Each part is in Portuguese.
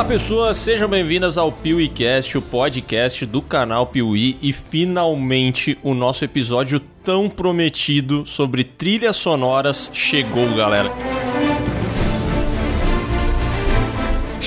Olá pessoas, sejam bem-vindas ao PeeWeeCast, o podcast do canal Piuí e finalmente o nosso episódio tão prometido sobre trilhas sonoras chegou, galera.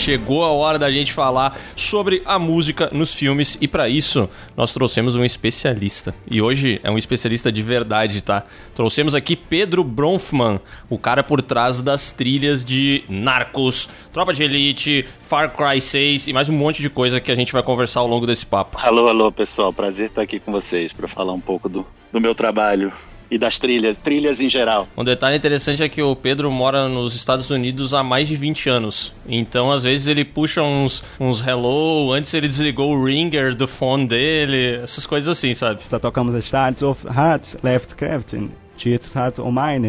Chegou a hora da gente falar sobre a música nos filmes e para isso nós trouxemos um especialista. E hoje é um especialista de verdade, tá? Trouxemos aqui Pedro Bronfman, o cara por trás das trilhas de Narcos, Tropa de Elite, Far Cry 6 e mais um monte de coisa que a gente vai conversar ao longo desse papo. Alô, alô, pessoal. Prazer estar aqui com vocês para falar um pouco do, do meu trabalho e das trilhas, trilhas em geral. Um detalhe interessante é que o Pedro mora nos Estados Unidos há mais de 20 anos. Então, às vezes, ele puxa uns, uns hello, antes ele desligou o ringer do phone dele, essas coisas assim, sabe? Só tocamos Stars of Heart, Left Crafting.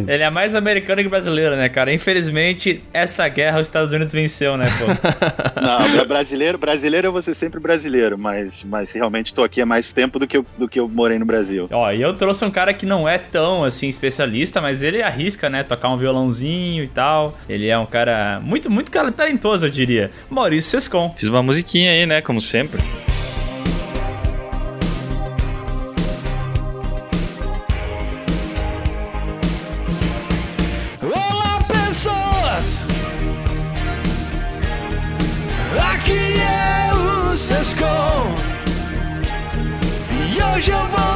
Ele é mais americano que brasileiro, né, cara? Infelizmente, essa guerra os Estados Unidos venceu, né, pô? Não, brasileiro, brasileiro eu vou ser sempre brasileiro, mas, mas realmente estou aqui há mais tempo do que, eu, do que eu morei no Brasil. Ó, e eu trouxe um cara que não é tão, assim, especialista, mas ele arrisca, né, tocar um violãozinho e tal. Ele é um cara muito, muito talentoso, eu diria. Maurício Sescon. Fiz uma musiquinha aí, né, como sempre. your own.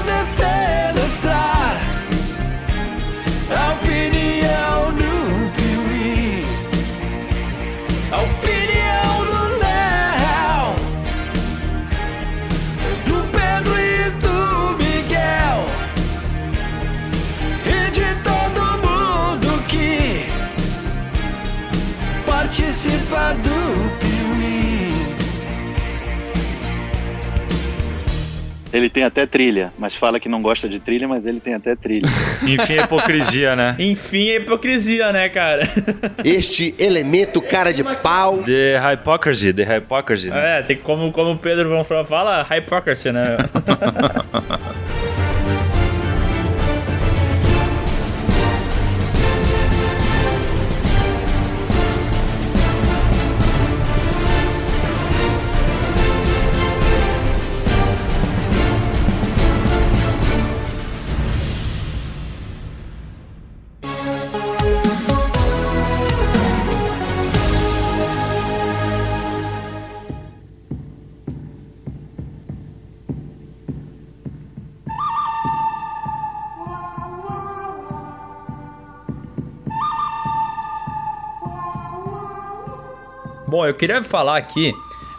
Ele tem até trilha, mas fala que não gosta de trilha, mas ele tem até trilha. Enfim, é hipocrisia, né? Enfim, é hipocrisia, né, cara? este elemento cara de pau. The hypocrisy, the hypocrisy. Né? É, tem como, como o Pedro Bonfrão fala, hypocrisy, né? eu queria falar aqui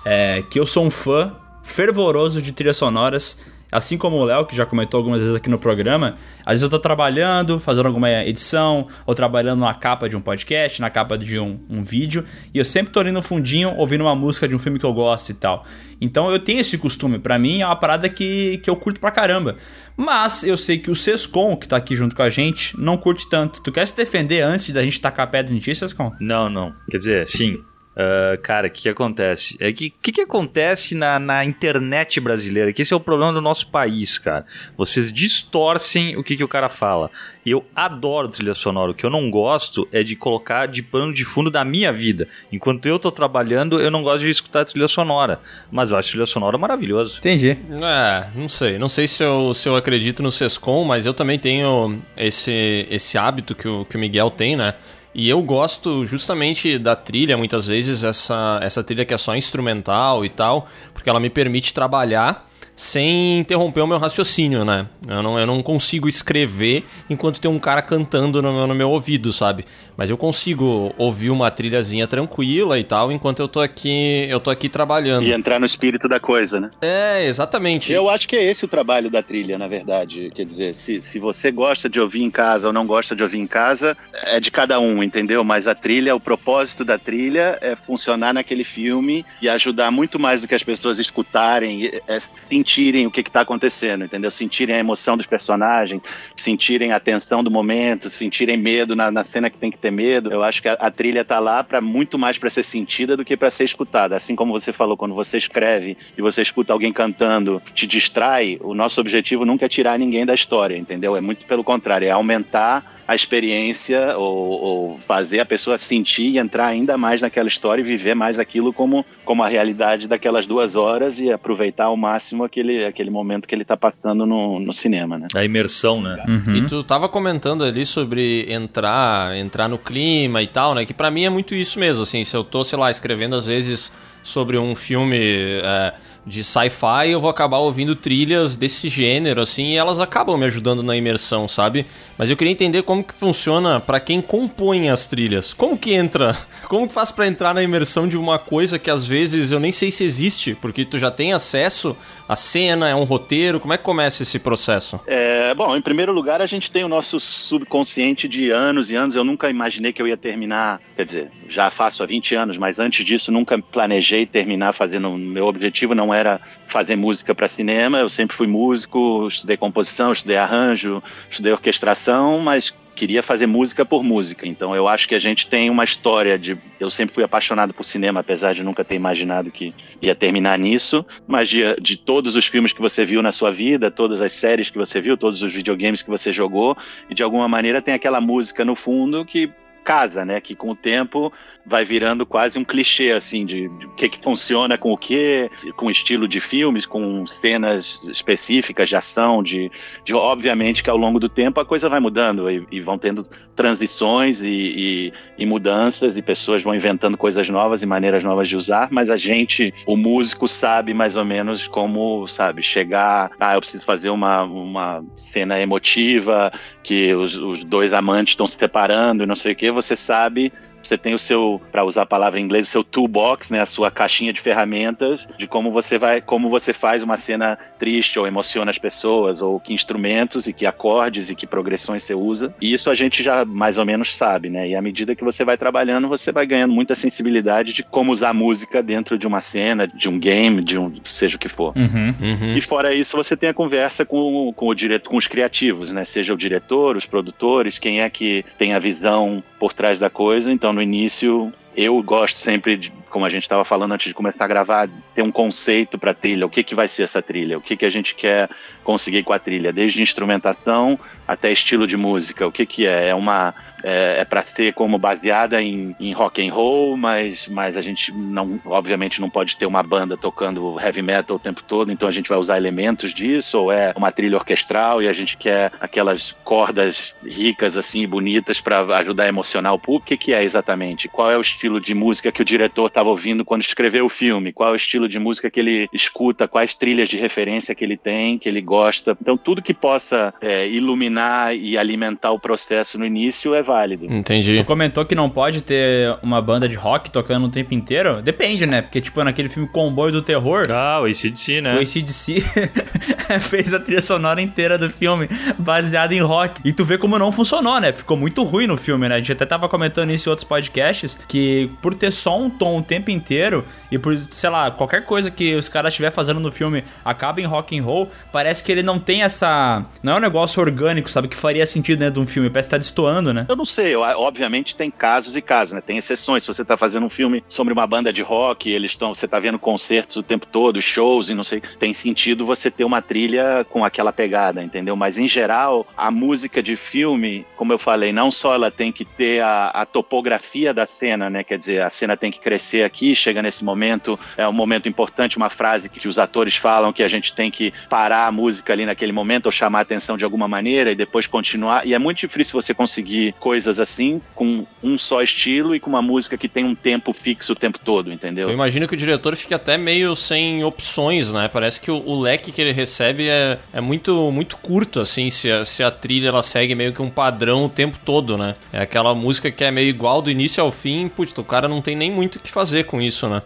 é, que eu sou um fã fervoroso de trilhas sonoras. Assim como o Léo, que já comentou algumas vezes aqui no programa, às vezes eu tô trabalhando, fazendo alguma edição, ou trabalhando na capa de um podcast, na capa de um, um vídeo, e eu sempre tô ali no fundinho ouvindo uma música de um filme que eu gosto e tal. Então eu tenho esse costume, para mim é uma parada que, que eu curto pra caramba. Mas eu sei que o Sescon, que tá aqui junto com a gente, não curte tanto. Tu quer se defender antes da gente tacar a pedra em ti, Sescon? Não, não. Quer dizer, sim, Uh, cara, o que, acontece? É que o que, que, acontece na, na internet brasileira? Que esse é o problema do nosso país, cara. Vocês distorcem o que, que o cara fala. Eu adoro trilha sonora. O que eu não gosto é de colocar de pano de fundo da minha vida. Enquanto eu tô trabalhando, eu não gosto de escutar trilha sonora. Mas eu acho trilha sonora maravilhoso. Entendi. É, não sei. Não sei se eu, se eu acredito no Sescom, mas eu também tenho esse, esse hábito que o, que o Miguel tem, né? E eu gosto justamente da trilha, muitas vezes, essa, essa trilha que é só instrumental e tal, porque ela me permite trabalhar sem interromper o meu raciocínio, né? Eu não, eu não consigo escrever enquanto tem um cara cantando no meu, no meu ouvido, sabe? Mas eu consigo ouvir uma trilhazinha tranquila e tal, enquanto eu tô aqui, eu tô aqui trabalhando. E entrar no espírito da coisa, né? É, exatamente. Eu acho que é esse o trabalho da trilha, na verdade. Quer dizer, se, se você gosta de ouvir em casa ou não gosta de ouvir em casa, é de cada um, entendeu? Mas a trilha, o propósito da trilha é funcionar naquele filme e ajudar muito mais do que as pessoas escutarem, é sentir sentirem o que está acontecendo, entendeu? Sentirem a emoção dos personagens, sentirem a tensão do momento, sentirem medo na, na cena que tem que ter medo. Eu acho que a, a trilha tá lá para muito mais para ser sentida do que para ser escutada. Assim como você falou, quando você escreve e você escuta alguém cantando, te distrai, o nosso objetivo nunca é tirar ninguém da história, entendeu? É muito pelo contrário, é aumentar a experiência ou, ou, fazer a pessoa sentir e entrar ainda mais naquela história e viver mais aquilo como, como a realidade daquelas duas horas e aproveitar ao máximo aquele, aquele momento que ele está passando no, no cinema, né? A imersão, né? Uhum. E tu tava comentando ali sobre entrar, entrar no clima e tal, né? Que para mim é muito isso mesmo, assim, se eu tô, sei lá, escrevendo às vezes sobre um filme... É, de sci-fi, eu vou acabar ouvindo trilhas desse gênero, assim, e elas acabam me ajudando na imersão, sabe? Mas eu queria entender como que funciona para quem compõe as trilhas. Como que entra? Como que faz para entrar na imersão de uma coisa que às vezes eu nem sei se existe, porque tu já tem acesso à cena, é um roteiro, como é que começa esse processo? É, bom, em primeiro lugar, a gente tem o nosso subconsciente de anos e anos. Eu nunca imaginei que eu ia terminar, quer dizer, já faço há 20 anos, mas antes disso nunca planejei terminar fazendo. Meu objetivo não era fazer música para cinema, eu sempre fui músico, estudei composição, estudei arranjo, estudei orquestração, mas queria fazer música por música. Então eu acho que a gente tem uma história de. Eu sempre fui apaixonado por cinema, apesar de nunca ter imaginado que ia terminar nisso. Mas de, de todos os filmes que você viu na sua vida, todas as séries que você viu, todos os videogames que você jogou, e de alguma maneira tem aquela música no fundo que casa, né? Que com o tempo vai virando quase um clichê, assim, de, o que, que funciona com o que, com estilo de filmes, com cenas específicas de ação, de, de obviamente que ao longo do tempo a coisa vai mudando e, e vão tendo transições e, e, e, mudanças e pessoas vão inventando coisas novas e maneiras novas de usar, mas a gente, o músico, sabe mais ou menos como, sabe, chegar, ah, eu preciso fazer uma, uma cena emotiva, que os, os dois amantes estão se separando e não sei o que, você sabe você tem o seu, para usar a palavra em inglês, o seu toolbox, né, a sua caixinha de ferramentas de como você vai, como você faz uma cena triste ou emociona as pessoas, ou que instrumentos e que acordes e que progressões você usa. E isso a gente já mais ou menos sabe, né? E à medida que você vai trabalhando, você vai ganhando muita sensibilidade de como usar música dentro de uma cena, de um game, de um seja o que for. Uhum, uhum. E fora isso, você tem a conversa com, com o diretor, com os criativos, né? Seja o diretor, os produtores, quem é que tem a visão por trás da coisa. Então, no início, eu gosto sempre de, como a gente estava falando antes de começar a gravar, ter um conceito para trilha. O que, que vai ser essa trilha? O que, que a gente quer conseguir com a trilha? Desde instrumentação até estilo de música. O que, que é? É uma é, é para ser como baseada em, em, rock and roll, mas, mas a gente não, obviamente não pode ter uma banda tocando heavy metal o tempo todo, então a gente vai usar elementos disso, ou é uma trilha orquestral e a gente quer aquelas cordas ricas assim, bonitas para ajudar a emocionar o público. O que, que é exatamente? Qual é o estilo de música que o diretor estava ouvindo quando escreveu o filme? Qual é o estilo de música que ele escuta? Quais trilhas de referência que ele tem, que ele gosta? Então tudo que possa é, iluminar e alimentar o processo no início é válido. Entendi. Tu comentou que não pode ter uma banda de rock tocando o tempo inteiro? Depende, né? Porque, tipo, naquele filme Comboio do Terror. Ah, o ACDC, né? O ACDC fez a trilha sonora inteira do filme baseada em rock. E tu vê como não funcionou, né? Ficou muito ruim no filme, né? A gente até tava comentando isso em outros podcasts, que por ter só um tom o tempo inteiro e por, sei lá, qualquer coisa que os caras estiver fazendo no filme acaba em rock and roll, parece que ele não tem essa... Não é um negócio orgânico, sabe? Que faria sentido dentro de um filme. Parece que tá destoando, né? Eu não sei, eu, obviamente tem casos e casos, né? Tem exceções. Se você tá fazendo um filme sobre uma banda de rock, eles estão, você tá vendo concertos o tempo todo, shows e não sei, tem sentido você ter uma trilha com aquela pegada, entendeu? Mas em geral, a música de filme, como eu falei, não só ela tem que ter a, a topografia da cena, né? Quer dizer, a cena tem que crescer aqui, chega nesse momento, é um momento importante, uma frase que, que os atores falam que a gente tem que parar a música ali naquele momento ou chamar a atenção de alguma maneira depois continuar. E é muito difícil você conseguir coisas assim com um só estilo e com uma música que tem um tempo fixo o tempo todo, entendeu? Eu imagino que o diretor fique até meio sem opções, né? Parece que o, o leque que ele recebe é, é muito, muito curto, assim, se a, se a trilha ela segue meio que um padrão o tempo todo, né? É aquela música que é meio igual do início ao fim, putz, o cara não tem nem muito o que fazer com isso, né?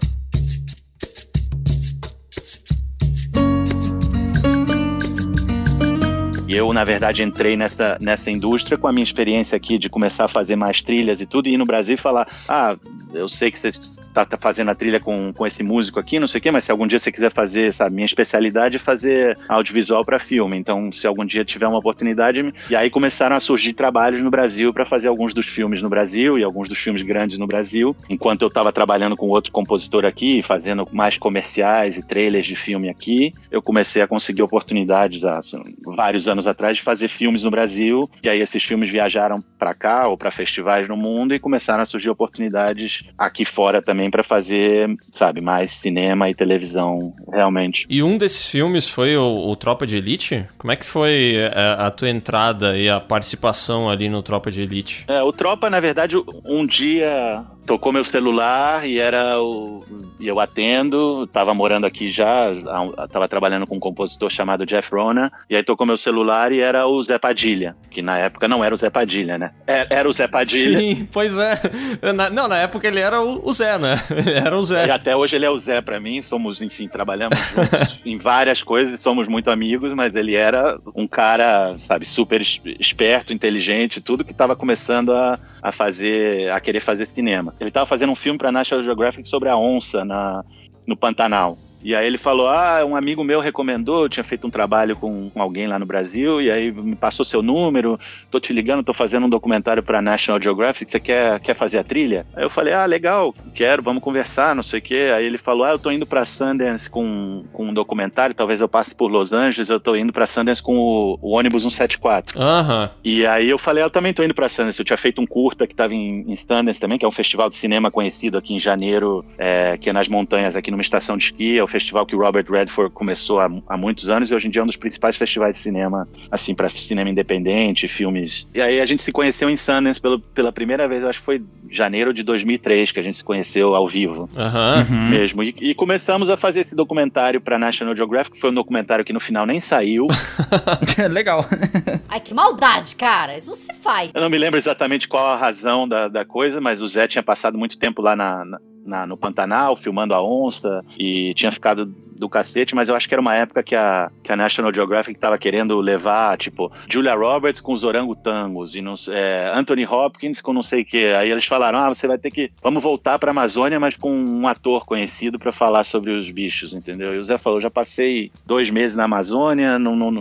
Eu, na verdade, entrei nessa, nessa indústria com a minha experiência aqui de começar a fazer mais trilhas e tudo, e ir no Brasil falar: ah, eu sei que você está tá fazendo a trilha com, com esse músico aqui, não sei o quê, mas se algum dia você quiser fazer, sabe, minha especialidade é fazer audiovisual para filme. Então, se algum dia tiver uma oportunidade. E aí começaram a surgir trabalhos no Brasil para fazer alguns dos filmes no Brasil e alguns dos filmes grandes no Brasil. Enquanto eu estava trabalhando com outro compositor aqui, fazendo mais comerciais e trailers de filme aqui, eu comecei a conseguir oportunidades há assim, vários anos atrás de fazer filmes no Brasil. E aí esses filmes viajaram para cá ou para festivais no mundo e começaram a surgir oportunidades aqui fora também para fazer, sabe, mais cinema e televisão realmente. E um desses filmes foi o, o Tropa de Elite? Como é que foi a, é, a, tua entrada e a participação ali no Tropa de Elite? É, o Tropa, na verdade, um dia tocou meu celular e era o eu atendo, estava morando aqui já, estava trabalhando com um compositor chamado Jeff Rona, e aí tocou meu celular e era o Zé Padilha, que na época não era o Zé Padilha, né? Era, é, era o Zé Padilha. Sim, pois é. Na, não, na época ele era o, o Zé, né? Ele era o Zé. E até hoje ele é o Zé para mim, somos, enfim, trabalhamos juntos em várias coisas, somos muito amigos, mas ele era um cara, sabe, super esperto, inteligente, tudo que estava começando a, a fazer, a querer fazer cinema. Ele estava fazendo um filme para National Geographic sobre a onça na, no Pantanal. E aí ele falou: Ah, um amigo meu recomendou, eu tinha feito um trabalho com, com, alguém lá no Brasil, e aí me passou seu número, tô te ligando, tô fazendo um documentário pra National Geographic, você quer, quer fazer a trilha? Aí eu falei, ah, legal, quero, vamos conversar, não sei o quê. Aí ele falou: Ah, eu tô indo pra Sundance com, com um documentário, talvez eu passe por Los Angeles, eu tô indo pra Sundance com o, o ônibus 174. Aham. Uhum. E aí eu falei, ah, eu também tô indo pra Sundance, eu tinha feito um curta que tava em, em Sundance também, que é um festival de cinema conhecido aqui em janeiro, é, que é nas montanhas, aqui numa estação de esqui, é festival que o Robert Redford começou há, há, muitos anos e hoje em dia é um dos principais festivais de cinema, assim, para cinema independente, filmes. E aí a gente se conheceu em Sundance pelo, pela primeira vez, acho que foi janeiro de 2003 que a gente se conheceu ao vivo. Uhum. Mesmo. E, e, começamos a fazer esse documentário para National Geographic, que foi um documentário que no final nem saiu. Legal. Ai, que maldade, cara. Isso não se faz. Eu não me lembro exatamente qual a razão da, da coisa, mas o Zé tinha passado muito tempo lá na, na na, no Pantanal, filmando a onça, e tinha ficado do cacete, mas eu acho que era uma época que a, que a National Geographic tava querendo levar, tipo, Julia Roberts com os orangotangos, e não, é, Anthony Hopkins com não sei o que. Aí eles falaram: ah, você vai ter que. Vamos voltar pra Amazônia, mas com um ator conhecido para falar sobre os bichos, entendeu? E o Zé falou: já passei dois meses na Amazônia, não,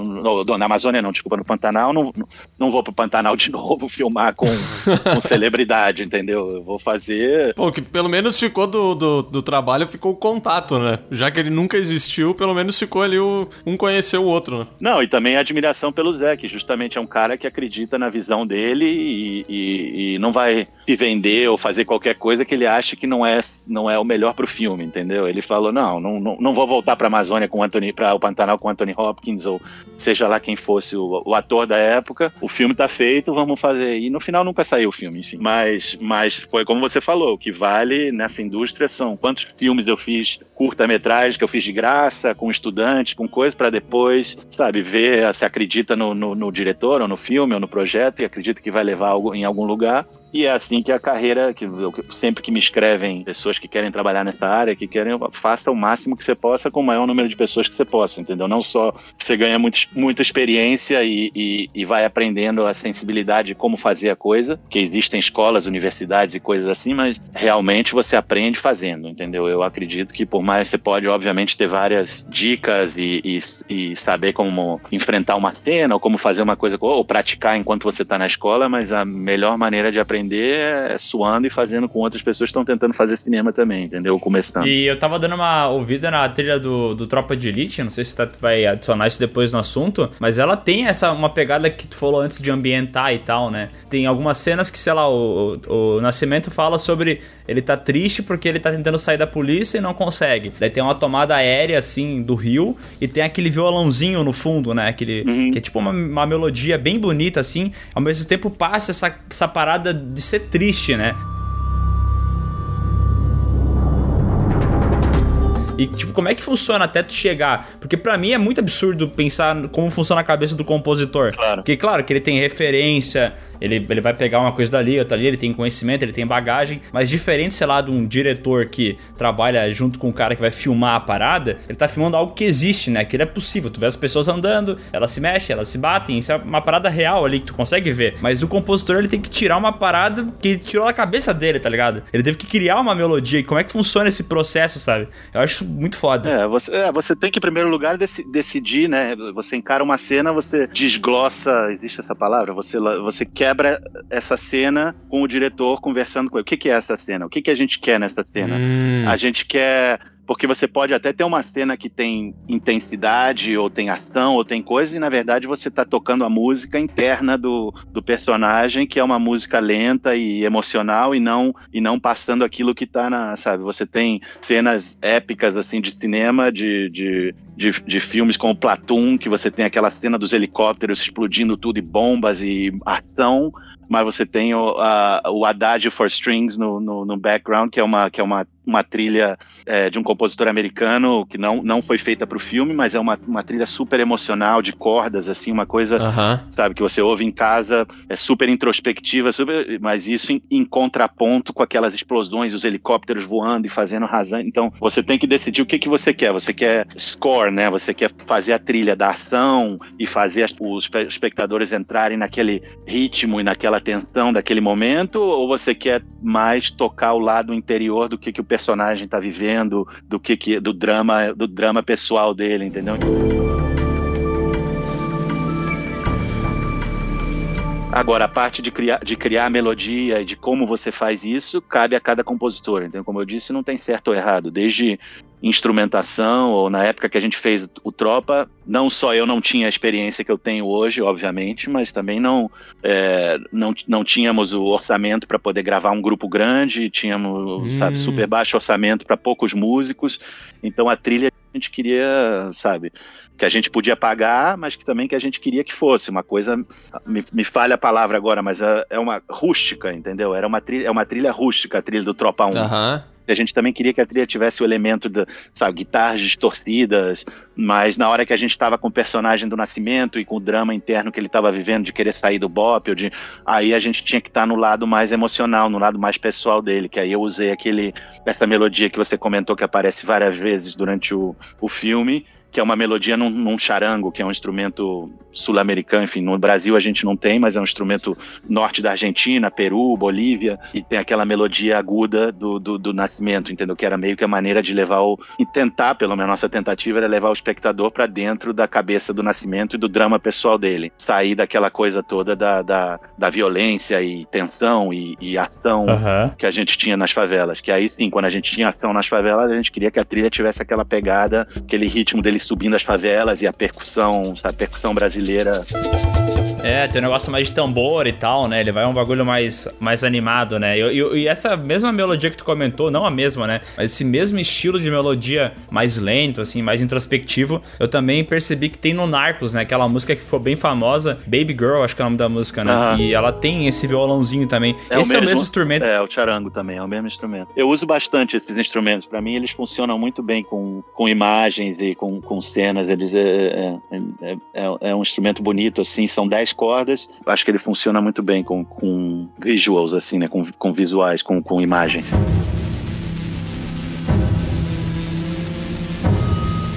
na Amazônia não, desculpa, no Pantanal, não, não vou pro Pantanal de novo filmar com, com celebridade, entendeu? Eu vou fazer. Pô, que pelo menos ficou do, do, do trabalho, ficou o contato, né? Já que ele nunca existiu existiu, pelo menos ficou ali o, um conhecer o outro, né? Não, e também a admiração pelo Zé, que justamente é um cara que acredita na visão dele e, e, e não vai se vender ou fazer qualquer coisa que ele acha que não é, não é o melhor pro filme, entendeu? Ele falou: não, não, não, vou voltar pra Amazônia com Anthony, pra o Pantanal com Anthony Hopkins, ou seja lá quem fosse o, o ator da época. O filme tá feito, vamos fazer. E no final nunca saiu o filme, enfim. Mas, mas foi como você falou: o que vale nessa indústria são quantos filmes eu fiz curta-metragem que eu fiz de graça, com estudante, com coisa, para depois, sabe, ver se acredita no, no, no, diretor, ou no filme, ou no projeto, e acredita que vai levar algo, em algum lugar. E é assim que a carreira, que eu, sempre que me escrevem pessoas que querem trabalhar nessa área, que querem, faça o máximo que você possa com o maior número de pessoas que você possa, entendeu? Não só você ganha muito, muita experiência e, e, e vai aprendendo a sensibilidade de como fazer a coisa, que existem escolas, universidades e coisas assim, mas realmente você aprende fazendo, entendeu? Eu acredito que por mais você pode, obviamente, ter várias dicas e, e, e saber como enfrentar uma cena ou como fazer uma coisa ou praticar enquanto você está na escola, mas a melhor maneira de aprender aprender é suando e fazendo com outras pessoas que estão tentando fazer cinema também, entendeu? Começando. E eu tava dando uma ouvida na trilha do, do Tropa de Elite, não sei se tu vai adicionar isso depois no assunto, mas ela tem essa uma pegada que tu falou antes de ambientar e tal, né? Tem algumas cenas que, sei lá, o, o, o Nascimento fala sobre ele tá triste porque ele tá tentando sair da polícia e não consegue. Daí tem uma tomada aérea, assim, do rio e tem aquele violãozinho no fundo, né? Aquele, uhum. Que é tipo uma, uma melodia bem bonita, assim. Ao mesmo tempo passa essa, essa parada de ser triste, né? E, tipo, como é que funciona até tu chegar? Porque para mim é muito absurdo pensar como funciona a cabeça do compositor. Claro. Porque, claro, que ele tem referência, ele, ele vai pegar uma coisa dali, outra ali, ele tem conhecimento, ele tem bagagem, mas diferente, sei lá, de um diretor que trabalha junto com o cara que vai filmar a parada, ele tá filmando algo que existe, né? Que é possível. Tu vê as pessoas andando, elas se mexem, elas se batem, isso é uma parada real ali que tu consegue ver. Mas o compositor, ele tem que tirar uma parada que tirou da cabeça dele, tá ligado? Ele teve que criar uma melodia. E como é que funciona esse processo, sabe? Eu acho muito foda. É, você, é, você tem que, em primeiro lugar, deci- decidir, né? Você encara uma cena, você desglossa, existe essa palavra? Você, você quebra essa cena com o diretor conversando com ele. O que, que é essa cena? O que, que a gente quer nessa cena? Hum. A gente quer. Porque você pode até ter uma cena que tem intensidade, ou tem ação, ou tem coisa, e na verdade você tá tocando a música interna do, do personagem, que é uma música lenta e emocional, e não, e não passando aquilo que tá na. Sabe? Você tem cenas épicas assim de cinema, de, de, de, de filmes como Platoon, que você tem aquela cena dos helicópteros explodindo tudo e bombas e ação mas você tem o, a, o Adagio for Strings no, no, no background, que é uma, que é uma, uma trilha é, de um compositor americano que não, não foi feita para o filme, mas é uma, uma trilha super emocional, de cordas, assim, uma coisa, Aham. sabe, que você ouve em casa, é super introspectiva, super, mas isso em, em contraponto com aquelas explosões, os helicópteros voando e fazendo rasante. Então, você tem que decidir o que, que você quer. Você quer score, né? Você quer fazer a trilha da ação e fazer os espe- espectadores entrarem naquele ritmo e naquela tensão daquele momento, ou você quer mais tocar o lado interior do que, que o personagem está vivendo, do que, que do drama, do drama pessoal dele, entendeu? Agora, a parte de criar, de criar a melodia e de como você faz isso, cabe a cada compositor. Então, como eu disse, não tem certo ou errado. Desde instrumentação, ou na época que a gente fez o Tropa, não só eu não tinha a experiência que eu tenho hoje, obviamente, mas também não, é, não, não tínhamos o orçamento para poder gravar um grupo grande, tínhamos, Hum. sabe, super baixo orçamento para poucos músicos. Então, a trilha a gente queria, sabe, que a gente podia pagar, mas que também que a gente queria que fosse uma coisa me, me falha a palavra agora, mas é, é uma rústica, entendeu? Era uma trilha, é uma trilha rústica, a trilha do Tropa 1. Aham. A gente também queria que a trilha tivesse o elemento de, sabe, guitarras distorcidas, mas na hora que a gente estava com o personagem do Nascimento e com o drama interno que ele estava vivendo de querer sair do bop, de, aí a gente tinha que estar no lado mais emocional, no lado mais pessoal dele, que aí eu usei aquele essa melodia que você comentou que aparece várias vezes durante o, o filme, que é uma melodia num, num charango, que é um instrumento sul-americano, enfim, no Brasil a gente não tem, mas é um instrumento norte da Argentina, Peru, Bolívia, e tem aquela melodia aguda do, do, do nascimento, entendeu? Que era meio que a maneira de levar o. e tentar, pelo menos a nossa tentativa era levar o espectador para dentro da cabeça do nascimento e do drama pessoal dele. Sair daquela coisa toda da, da, da violência e tensão e, e ação Aham. que a gente tinha nas favelas. Que aí sim, quando a gente tinha ação nas favelas, a gente queria que a trilha tivesse aquela pegada, aquele ritmo dele subindo as favelas e a percussão, a percussão brasileira. É, tem um negócio mais de tambor e tal, né? Ele vai um bagulho mais, mais animado, né? E, e- e essa mesma melodia que tu comentou, não a mesma, né? Mas esse mesmo estilo de melodia mais lento, assim, mais introspectivo, eu também percebi que tem no Narcos, né? Aquela música que ficou bem famosa, Baby Girl, acho que é o nome da música, né? Aham. E ela tem esse violãozinho também. É esse é o mesmo instrumento. É, o charango também, é o mesmo instrumento. Eu uso bastante esses instrumentos. Pra mim, eles funcionam muito bem com, com imagens e com, com cenas. Eles é, é, é, é- é um instrumento bonito, assim. São 10 cordas. Acho que ele funciona muito bem com, com visuals, assim, né? Com, com visuais, com, com imagens.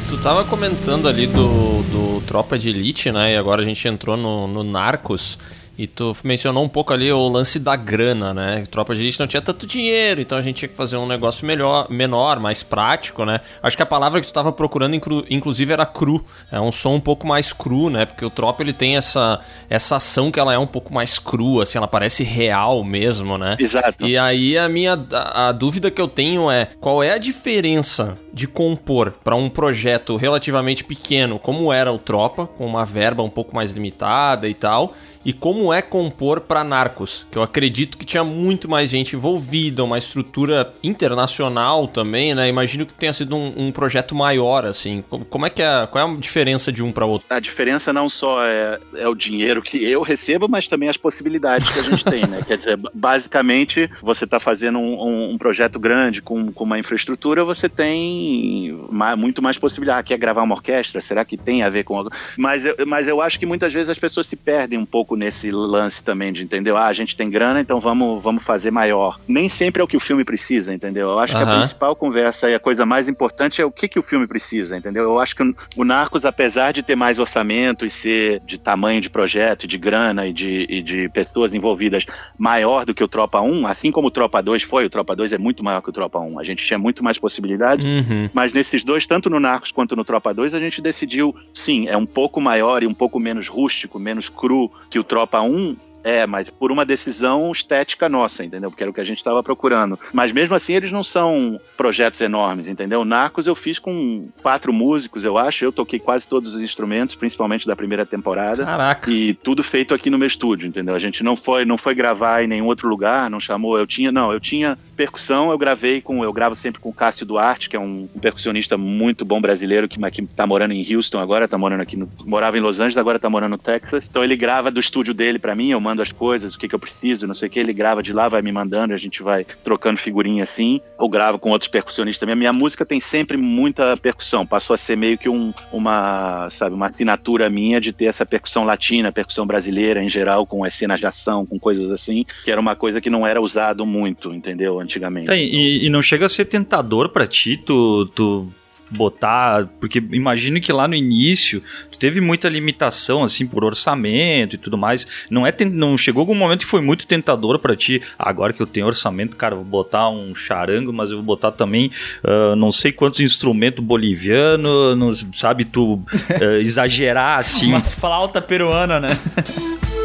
Tu tava comentando ali do, do Tropa de Elite, né? E agora a gente entrou no, no Narcos. E tu mencionou um pouco ali o lance da grana, né? Tropa de Elite não tinha tanto dinheiro, então a gente tinha que fazer um negócio melhor, menor, mais prático, né? Acho que a palavra que tu tava procurando, inclu- inclusive, era cru. É um som um pouco mais cru, né? Porque o Tropa ele tem essa, essa ação que ela é um pouco mais crua, assim, ela parece real mesmo, né? Exato. E aí a minha a, a dúvida que eu tenho é qual é a diferença de compor para um projeto relativamente pequeno, como era o Tropa, com uma verba um pouco mais limitada e tal, e como é compor pra Narcos, que eu acredito que tinha muito mais gente envolvida, uma estrutura internacional também, né? Imagino que tenha sido um, um projeto maior, assim. Como é que é, qual é a diferença de um para outro? A diferença não só é, é, o dinheiro que eu recebo, mas também as possibilidades que a gente tem, né? Quer dizer, basicamente, você está fazendo um, um, um, projeto grande com, com uma infraestrutura, você tem mais, muito mais possibilidade. Ah, quer gravar uma orquestra? Será que tem a ver com... Mas eu, mas eu acho que muitas vezes as pessoas se perdem um pouco nesse lance também de entender, ah, a gente tem grana, então vamos, vamos fazer maior. Nem sempre é o que o filme precisa, entendeu? Eu acho que a principal conversa e a coisa mais importante é o que, que o filme precisa, entendeu? Eu acho que o Narcos, apesar de ter mais orçamento e ser de tamanho de projeto, de grana e de, e de pessoas envolvidas maior do que o Tropa 1, assim como o Tropa 2 foi, o Tropa 2 é muito maior que o Tropa 1. A gente tinha muito mais possibilidade, uhum. mas nesses dois, tanto no Narcos quanto no Tropa 2, a gente decidiu, sim, é um pouco maior e um pouco menos rústico, menos cru que o Tropa 1, é, mas por uma decisão estética nossa, entendeu? Porque era o que a gente estava procurando. Mas mesmo assim, eles não são projetos enormes, entendeu? Narcos eu fiz com quatro músicos, eu acho. Eu toquei quase todos os instrumentos, principalmente da primeira temporada. Caraca. E tudo feito aqui no meu estúdio, entendeu? A gente não foi, não foi gravar em nenhum outro lugar, não chamou. Eu tinha, não, eu tinha percussão, eu gravei com, eu gravo sempre com o Cássio Duarte, que é um, percussionista muito bom brasileiro que, que tá morando em Houston agora, tá morando aqui no, morava em Los Angeles, agora tá morando no Texas. Então ele grava do estúdio dele para mim, eu mando as coisas, o que, que eu preciso, não sei o que. Ele grava de lá, vai me mandando, a gente vai trocando figurinha assim. Ou gravo com outros percussionistas também. A minha música tem sempre muita percussão. Passou a ser meio que um, uma, sabe, uma assinatura minha de ter essa percussão latina, percussão brasileira em geral, com as cenas de ação, com coisas assim, que era uma coisa que não era usado muito, entendeu? Antigamente. Tá, e, e, não chega a ser tentador para ti, tu, tu botar, porque imagino que lá no início tu teve muita limitação assim por orçamento e tudo mais. Não é não chegou algum momento que foi muito tentador para ti. Agora que eu tenho orçamento, cara, vou botar um charango, mas eu vou botar também uh, não sei quantos instrumentos boliviano, não, sabe tu uh, exagerar assim. Umas flauta peruana, né?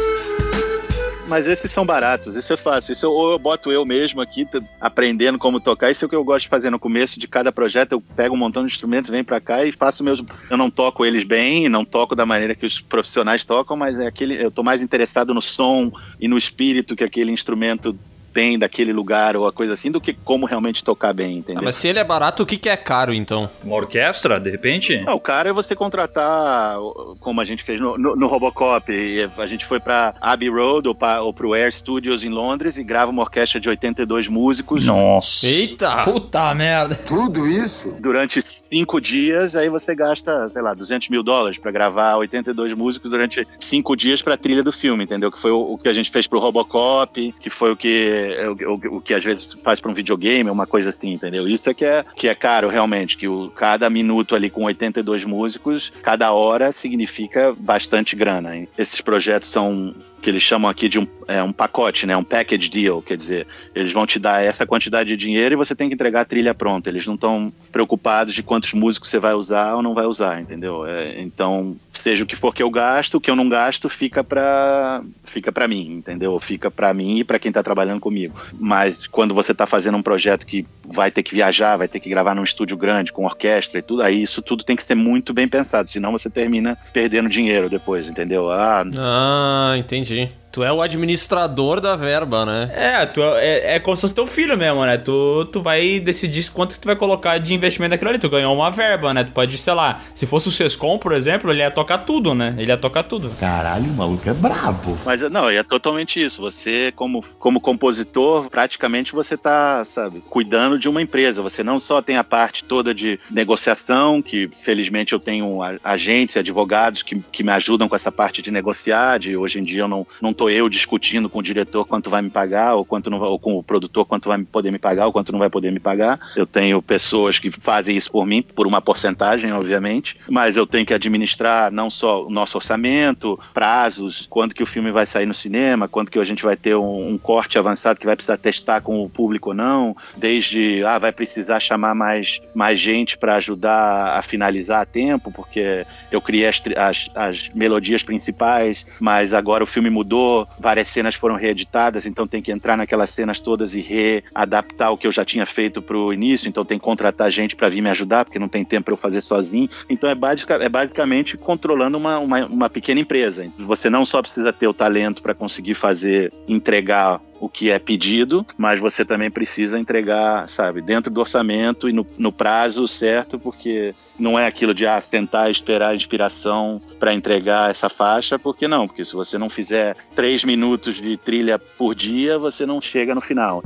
Mas esses são baratos, isso é fácil. Isso eu, ou eu boto eu mesmo aqui, aprendendo como tocar. Isso é o que eu gosto de fazer no começo de cada projeto. Eu pego um montão de instrumentos, venho para cá e faço meus. Eu não toco eles bem, não toco da maneira que os profissionais tocam, mas é aquele. Eu tô mais interessado no som e no espírito que aquele instrumento tem daquele lugar ou a coisa assim, do que como realmente tocar bem, entendeu? Ah, mas se ele é barato, o que, que é caro então? Uma orquestra, de repente? Não, o caro é você contratar, como a gente fez no, no, no Robocop, a gente foi pra Abbey Road ou, pra, ou pro Air Studios em Londres e grava uma orquestra de 82 músicos. Nossa! Eita! Puta merda! Tudo isso? Durante cinco dias, aí você gasta, sei lá, 200 mil dólares para gravar 82 músicos durante cinco dias pra trilha do filme, entendeu? Que foi o, o que a gente fez pro Robocop, que foi o que, o, o, o que às vezes faz pra um videogame, uma coisa assim, entendeu? Isso é que é, que é caro, realmente, que o, cada minuto ali com 82 músicos, cada hora significa bastante grana. Hein? Esses projetos são que eles chamam aqui de um, é, um pacote, né? Um package deal, quer dizer, eles vão te dar essa quantidade de dinheiro e você tem que entregar a trilha pronta. Eles não estão preocupados de quantos músicos você vai usar ou não vai usar, entendeu? É, então, seja o que for que eu gasto, o que eu não gasto fica para fica para mim, entendeu? Fica para mim e para quem está trabalhando comigo. Mas quando você está fazendo um projeto que vai ter que viajar, vai ter que gravar num estúdio grande com orquestra e tudo, aí isso tudo tem que ser muito bem pensado, senão você termina perdendo dinheiro depois, entendeu? Ah, ah entendi. Entendi. Tu é o administrador da verba, né? É, tu é, é, é como se fosse teu filho mesmo, né? Tu, tu vai decidir quanto que tu vai colocar de investimento naquilo ali. Tu ganhou uma verba, né? Tu pode, sei lá, se fosse o Sescom, por exemplo, ele ia tocar tudo, né? Ele ia tocar tudo. Caralho, o maluco é brabo. Mas não, é totalmente isso. Você, como, como compositor, praticamente você tá, sabe, cuidando de uma empresa. Você não só tem a parte toda de negociação, que felizmente eu tenho agentes, advogados que, que me ajudam com essa parte de negociar, de hoje em dia eu não, não tô eu discutindo com o diretor quanto vai me pagar, ou quanto não vai, ou com o produtor quanto vai poder me pagar, ou quanto não vai poder me pagar. Eu tenho pessoas que fazem isso por mim, por uma porcentagem, obviamente, mas eu tenho que administrar não só o nosso orçamento, prazos, quando que o filme vai sair no cinema, quando que a gente vai ter um, um corte avançado que vai precisar testar com o público ou não, desde, ah, vai precisar chamar mais, mais gente para ajudar a finalizar a tempo, porque eu criei as, as, as melodias principais, mas agora o filme mudou, várias cenas foram reeditadas, então tem que entrar naquelas cenas todas e readaptar o que eu já tinha feito pro início, então tem que contratar gente para vir me ajudar, porque não tem tempo para eu fazer sozinho. Então é, é basicamente controlando uma, uma, uma pequena empresa. Você não só precisa ter o talento para conseguir fazer, entregar o que é pedido, mas você também precisa entregar, sabe, dentro do orçamento e no, no prazo certo, porque não é aquilo de ah, tentar esperar a inspiração para entregar essa faixa, porque não, porque se você não fizer três minutos de trilha por dia, você não chega no final.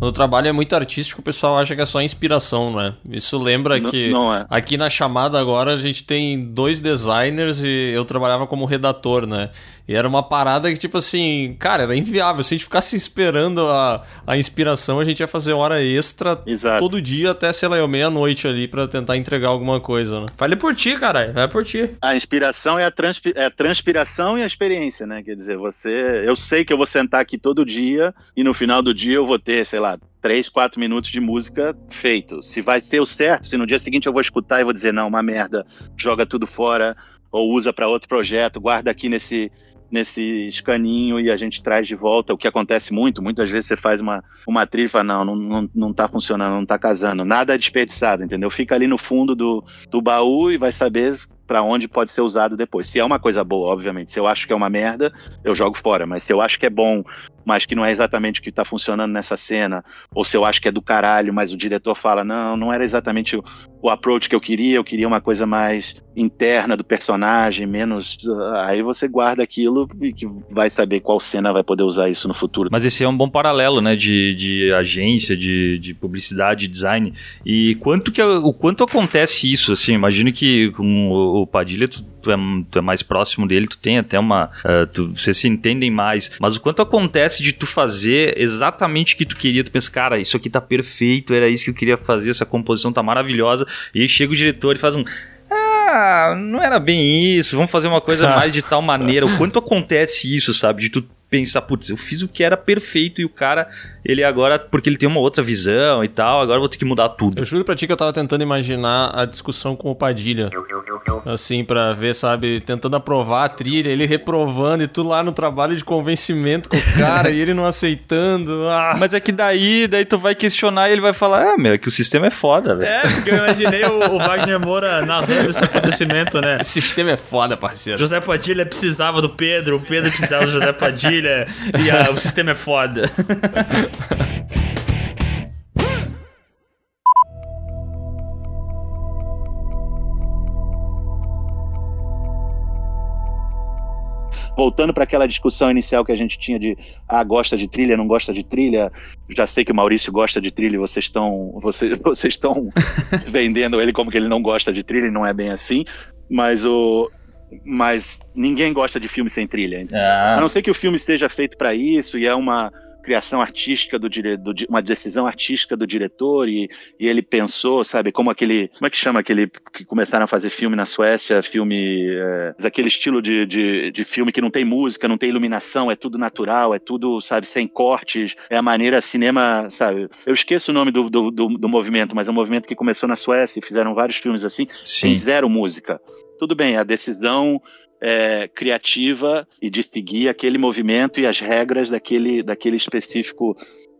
Quando o trabalho é muito artístico, o pessoal acha que é só inspiração, né? Isso lembra Não- que não é. aqui na chamada agora a gente tem dois designers e eu trabalhava como redator, né? E era uma parada que, tipo assim, cara, era inviável. Se a gente ficasse esperando a, a inspiração, a gente ia fazer hora extra Exato. todo dia até, sei lá, meia-noite ali pra tentar entregar alguma coisa, né? Fale por ti, caralho. Vai por ti. A inspiração é a, transpi- é a transpiração e a experiência, né? Quer dizer, você. Eu sei que eu vou sentar aqui todo dia e no final do dia eu vou ter, sei lá, três, quatro minutos de música feito. Se vai ser o certo, se no dia seguinte eu vou escutar e vou dizer, não, uma merda, joga tudo fora, ou usa para outro projeto, guarda aqui nesse. Nesse escaninho e a gente traz de volta, o que acontece muito. Muitas vezes você faz uma, uma trilha e fala: não, não, não, não tá funcionando, não tá casando. Nada é desperdiçado, entendeu? Fica ali no fundo do, do baú e vai saber para onde pode ser usado depois. Se é uma coisa boa, obviamente. Se eu acho que é uma merda, eu jogo fora. Mas se eu acho que é bom, mas que não é exatamente o que tá funcionando nessa cena, ou se eu acho que é do caralho, mas o diretor fala, não, não era exatamente o, o approach que eu queria, eu queria uma coisa mais interna do personagem, menos. Aí você guarda aquilo e que vai saber qual cena vai poder usar isso no futuro. Mas esse é um bom paralelo, né? De, de agência, de, de publicidade, design. E quanto que, o quanto acontece isso, assim? Imagino que com o, o Padilha, tu, tu, é, tu é mais próximo dele, tu tem até uma. eh, tu, vocês se entendem mais. Mas o quanto acontece de tu fazer exatamente o que tu queria? Tu pensa, cara, isso aqui tá perfeito, era isso que eu queria fazer, essa composição tá maravilhosa. E aí chega o diretor e faz um. Ah, não era bem isso, vamos fazer uma coisa mais de tal maneira. O quanto acontece isso, sabe? De tu pensar, putz, eu fiz o que era perfeito e o cara, ele agora, porque ele tem uma outra visão e tal, agora eu vou ter que mudar tudo. Eu juro pra ti que eu tava tentando imaginar a discussão com o Padilha. Assim, pra ver, sabe, tentando aprovar a trilha, ele reprovando e tu lá no trabalho de convencimento com o cara e ele não aceitando. Ah, Mas é que daí, daí tu vai questionar e ele vai falar, ah, meu, é que o sistema é foda, velho. É, porque eu imaginei o, o Wagner Moura narrando esse acontecimento, né? esse sistema é foda, parceiro. José Padilha precisava do Pedro, o Pedro precisava do José Padilha e ah, o sistema é foda. voltando para aquela discussão inicial que a gente tinha de ah, gosta de trilha, não gosta de trilha. Já sei que o Maurício gosta de trilha, e vocês estão vocês, vocês estão vendendo ele como que ele não gosta de trilha, e não é bem assim. Mas o mas ninguém gosta de filme sem trilha. A Ah, não ser que o filme seja feito para isso e é uma criação artística do diretor, uma decisão artística do diretor e, e ele pensou, sabe, como aquele, como é que chama aquele que começaram a fazer filme na Suécia, filme, é, aquele estilo de, de, de filme que não tem música, não tem iluminação, é tudo natural, é tudo, sabe, sem cortes, é a maneira cinema, sabe, eu esqueço o nome do, do, do, do movimento, mas é um movimento que começou na Suécia e fizeram vários filmes assim, Sim. tem zero música. Tudo bem, a decisão é, criativa e de seguir aquele movimento e as regras daquele, daquele específico,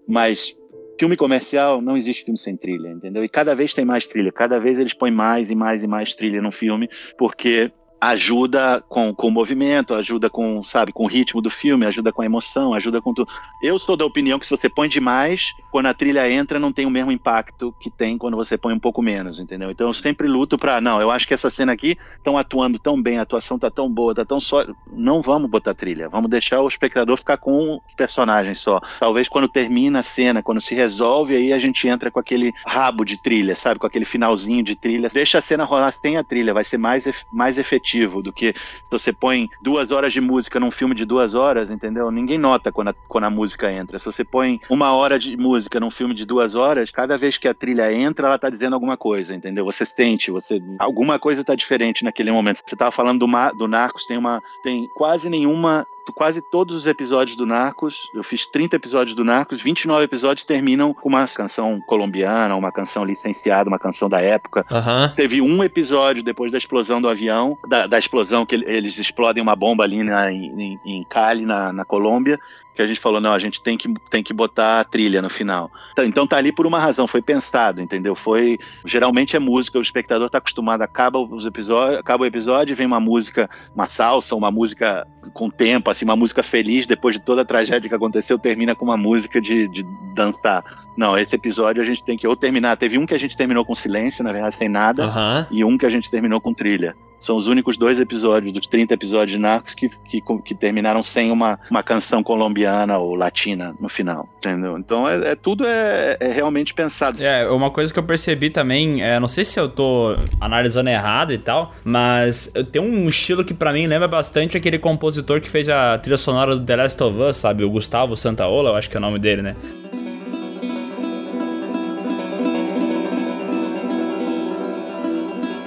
mas filme comercial não existe filme sem trilha, entendeu? E cada vez tem mais trilha, cada vez eles põem mais e mais e mais trilha no filme, porque ajuda com, com o movimento, ajuda com, sabe, com o ritmo do filme, ajuda com a emoção, ajuda com tudo. Eu sou da opinião que se você põe demais, quando a trilha entra, não tem o mesmo impacto que tem quando você põe um pouco menos, entendeu? Então eu sempre luto pra, não, eu acho que essa cena aqui estão atuando tão bem, a atuação tá tão boa, tá tão só, não vamos botar trilha, vamos deixar o espectador ficar com o personagem só. Talvez quando termina a cena, quando se resolve, aí a gente entra com aquele rabo de trilha, sabe, com aquele finalzinho de trilha. Deixa a cena rolar sem a trilha, vai ser mais, mais efetivo do que se você põe duas horas de música num filme de duas horas, entendeu? Ninguém nota quando a, quando a música entra. Se você põe uma hora de música num filme de duas horas, cada vez que a trilha entra, ela tá dizendo alguma coisa, entendeu? Você sente, você alguma coisa tá diferente naquele momento. Você tava falando do, do Narcos, tem uma tem quase nenhuma quase todos os episódios do Narcos. Eu fiz 30 episódios do Narcos, 29 episódios terminam com uma canção colombiana, uma canção licenciada, uma canção da época. Aham. Teve um episódio depois da explosão do avião, da, da explosão que ele- eles explodem uma bomba ali na, em, em Cali, na, na Colômbia, que a gente falou, não, a gente tem que, tem que botar a trilha no final. Tá- Então tá ali por uma razão, foi pensado, entendeu? Foi geralmente é música, o espectador tá acostumado, acaba os episódios, acaba o episódio, vem uma música, uma salsa, uma música com tempo, assim, uma música feliz depois de toda a tragédia que aconteceu, termina com uma música de, de dançar. Não, esse episódio a gente tem que ou terminar, teve um que a gente terminou com silêncio, na verdade, sem nada, e um que a gente terminou com trilha. São os únicos dois episódios dos 30 episódios de Narcos que, que, que terminaram sem uma, uma canção colombiana ou latina no final, entendeu? Então é, é- tudo é, é realmente pensado. É, uma coisa que eu percebi também, é, não sei se eu tô analisando errado e tal, mas tenho um estilo que pra mim lembra bastante aquele compositor que fez a trilha sonora do The Last of Us, sabe? O Gustavo Santaola, eu acho que é o nome dele, né?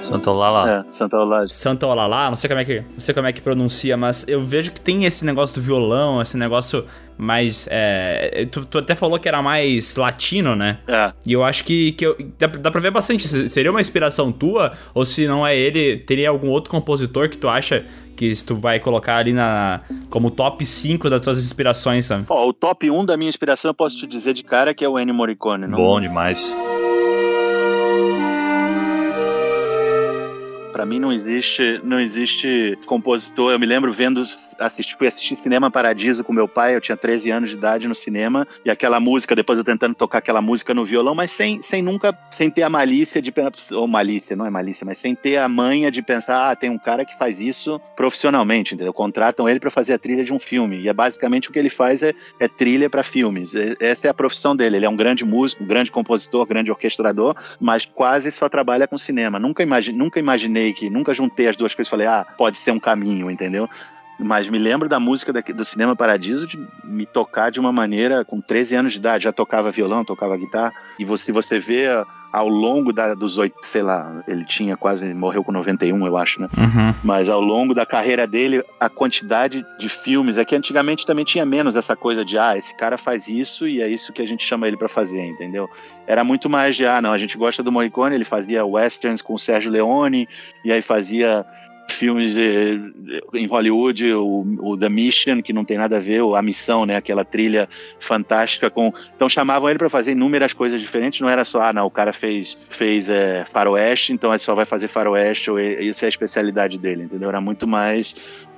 Santa Olala. É, Santa Olá. Santa Olala, não sei como é que, não sei como é que pronuncia, mas eu vejo que tem esse negócio do violão, esse negócio mais, é, tu, tu até falou que era mais latino, né? É. E eu acho que, que eu- dá, dá pra ver bastante. Se- Seria uma inspiração tua? Ou se não é ele, teria algum outro compositor que tu acha que tu vai colocar ali na como top 5 das tuas inspirações, sabe? Ó, o top 1 da minha inspiração eu posso te dizer de cara que é o Ennio Morricone. Não, Bom demais. Pra mim não existe, não existe compositor. Eu me lembro vendo, assisti, fui assistir Cinema Paradiso com meu pai, eu tinha 13 anos de idade no cinema, e aquela música, depois eu tentando tocar aquela música no violão, mas sem, sem nunca, sem ter a malícia de ou malícia, não é malícia, mas sem ter a manha de pensar, ah, tem um cara que faz isso profissionalmente, entendeu? Contratam ele pra fazer a trilha de um filme, e é basicamente o que ele faz é, é trilha pra filmes. É- essa é a profissão dele. Ele é um grande músico, um grande compositor, grande orquestrador, mas quase só trabalha com cinema. Nunca, imagi nunca imaginei que, nunca juntei as duas coisas e falei, ah, pode ser um caminho, entendeu? Mas me lembro da música do Cinema Paradiso de me tocar de uma maneira com 13 anos de idade. Já tocava violão, tocava guitarra. E você, você vê ao longo da, dos oito, sei lá, ele tinha quase, morreu com 91, eu acho, né? Uhum. Mas ao longo da carreira dele, a quantidade de filmes é que antigamente também tinha menos essa coisa de ah, esse cara faz isso e é isso que a gente chama ele pra fazer, entendeu? Era muito mais de ah, não, a gente gosta do Morricone, ele fazia westerns com o Sérgio Leone e aí fazia filmes eh, em Hollywood, o, o The Mission, que não tem nada a ver, A Missão, né, aquela trilha fantástica com então chamavam ele pra fazer inúmeras coisas diferentes, não era só ah, não, o cara fez fez é, faroeste, então ele só vai fazer faroeste ou isso é a especialidade dele, entendeu? Era muito mais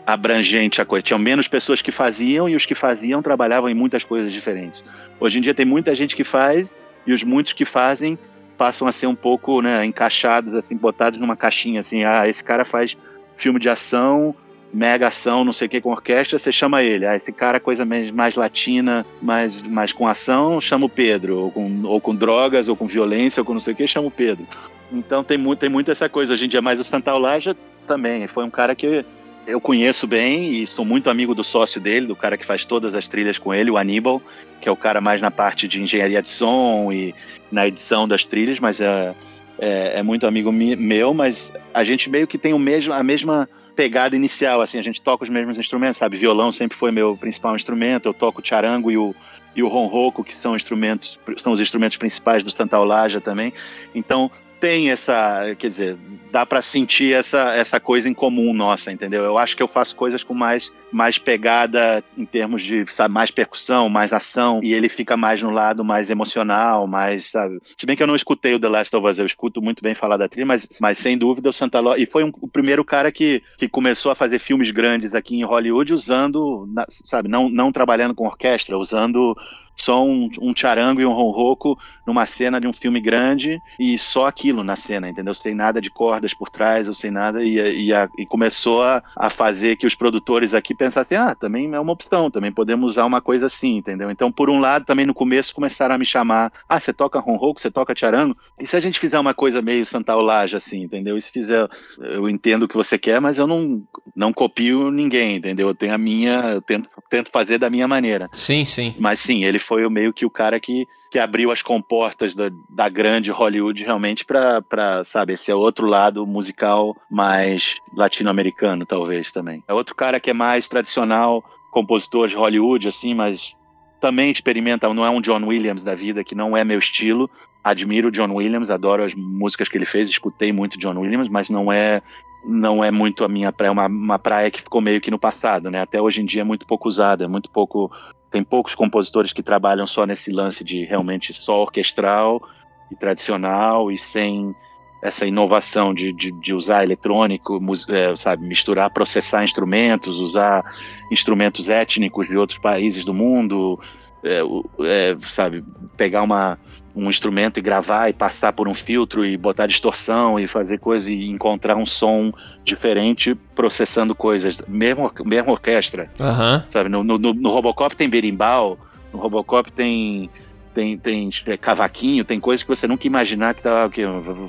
abrangente a coisa. Tinham menos pessoas que faziam e os que faziam trabalhavam em muitas coisas diferentes. Hoje em dia tem muita gente que faz e os muitos que fazem passam a ser um pouco, né, encaixados assim, botados numa caixinha assim, ah, esse cara faz filme de ação, mega ação, não sei o que com orquestra, você chama ele. Ah, esse cara coisa mais, mais latina, mais, mais com ação, chama o Pedro, ou com, ou com drogas, ou com violência, ou com não sei o que, chama o Pedro. Então tem muito, tem muito essa coisa. Hoje em dia, mais o Santa Olaja também. Foi um cara que eu conheço bem e sou muito amigo do sócio dele, do cara que faz todas as trilhas com ele, o Aníbal, que é o cara mais na parte de engenharia de som e na edição das trilhas, mas é, é, é muito amigo mi- meu, mas a gente meio que tem o mesmo, a mesma pegada inicial, assim, a gente toca os mesmos instrumentos, sabe? Violão sempre foi meu principal instrumento, eu toco o charango e o, e o ronroco, que são instrumentos, são os instrumentos principais do Santa Olaja também. Então, tem essa, quer dizer, dá para sentir essa, essa coisa em comum nossa, entendeu? Eu acho que eu faço coisas com mais, mais pegada em termos de, sabe, mais percussão, mais ação, e ele fica mais no lado mais emocional, mais, sabe? Se bem que eu não escutei o The Last of Us, eu escuto muito bem falar da trilha, mas, mas sem dúvida o Santa Lo... e foi um- o primeiro cara que, que começou a fazer filmes grandes aqui em Hollywood usando, sabe, não, não trabalhando com orquestra, usando só um, um charango e um ronroco numa cena de um filme grande e só aquilo na cena, entendeu? Sem nada de cordas por trás, ou sem nada, e, e, a- e começou a, a fazer que os produtores aqui pensassem, ah, também é uma opção, também podemos usar uma coisa assim, entendeu? Então, por um lado, também no começo começaram a me chamar, ah, você toca ronroco, você toca charango? E se a gente fizer uma coisa meio Santa Olaja, assim, entendeu? E se fizer, eu entendo o que você quer, mas eu não, não copio ninguém, entendeu? Eu tenho a minha, eu tento, tento fazer da minha maneira. Sim, sim. Mas sim, ele foi meio que o cara que, que abriu as comportas da, da grande Hollywood realmente para, sabe, esse é outro lado musical mais latino-americano, talvez também. É outro cara que é mais tradicional compositor de Hollywood, assim, mas também experimenta, não é um John Williams da vida, que não é meu estilo. Admiro o John Williams, adoro as músicas que ele fez, escutei muito John Williams, mas não é não é muito a minha praia, é uma, uma praia que ficou meio que no passado, né? Até hoje em dia é muito pouco usada, é muito pouco. Tem poucos compositores que trabalham só nesse lance de realmente só orquestral e tradicional e sem essa inovação de, de, de usar eletrônico, é, sabe, misturar, processar instrumentos, usar instrumentos étnicos de outros países do mundo, é, é, sabe, pegar uma, um instrumento e gravar e passar por um filtro e botar distorção e fazer coisa e encontrar um som diferente processando coisas, mesmo, mesmo orquestra, sabe, no, no, no Robocop tem berimbau, no Robocop tem tem, tem é, cavaquinho, tem coisas que você nunca ia imaginar que tá, que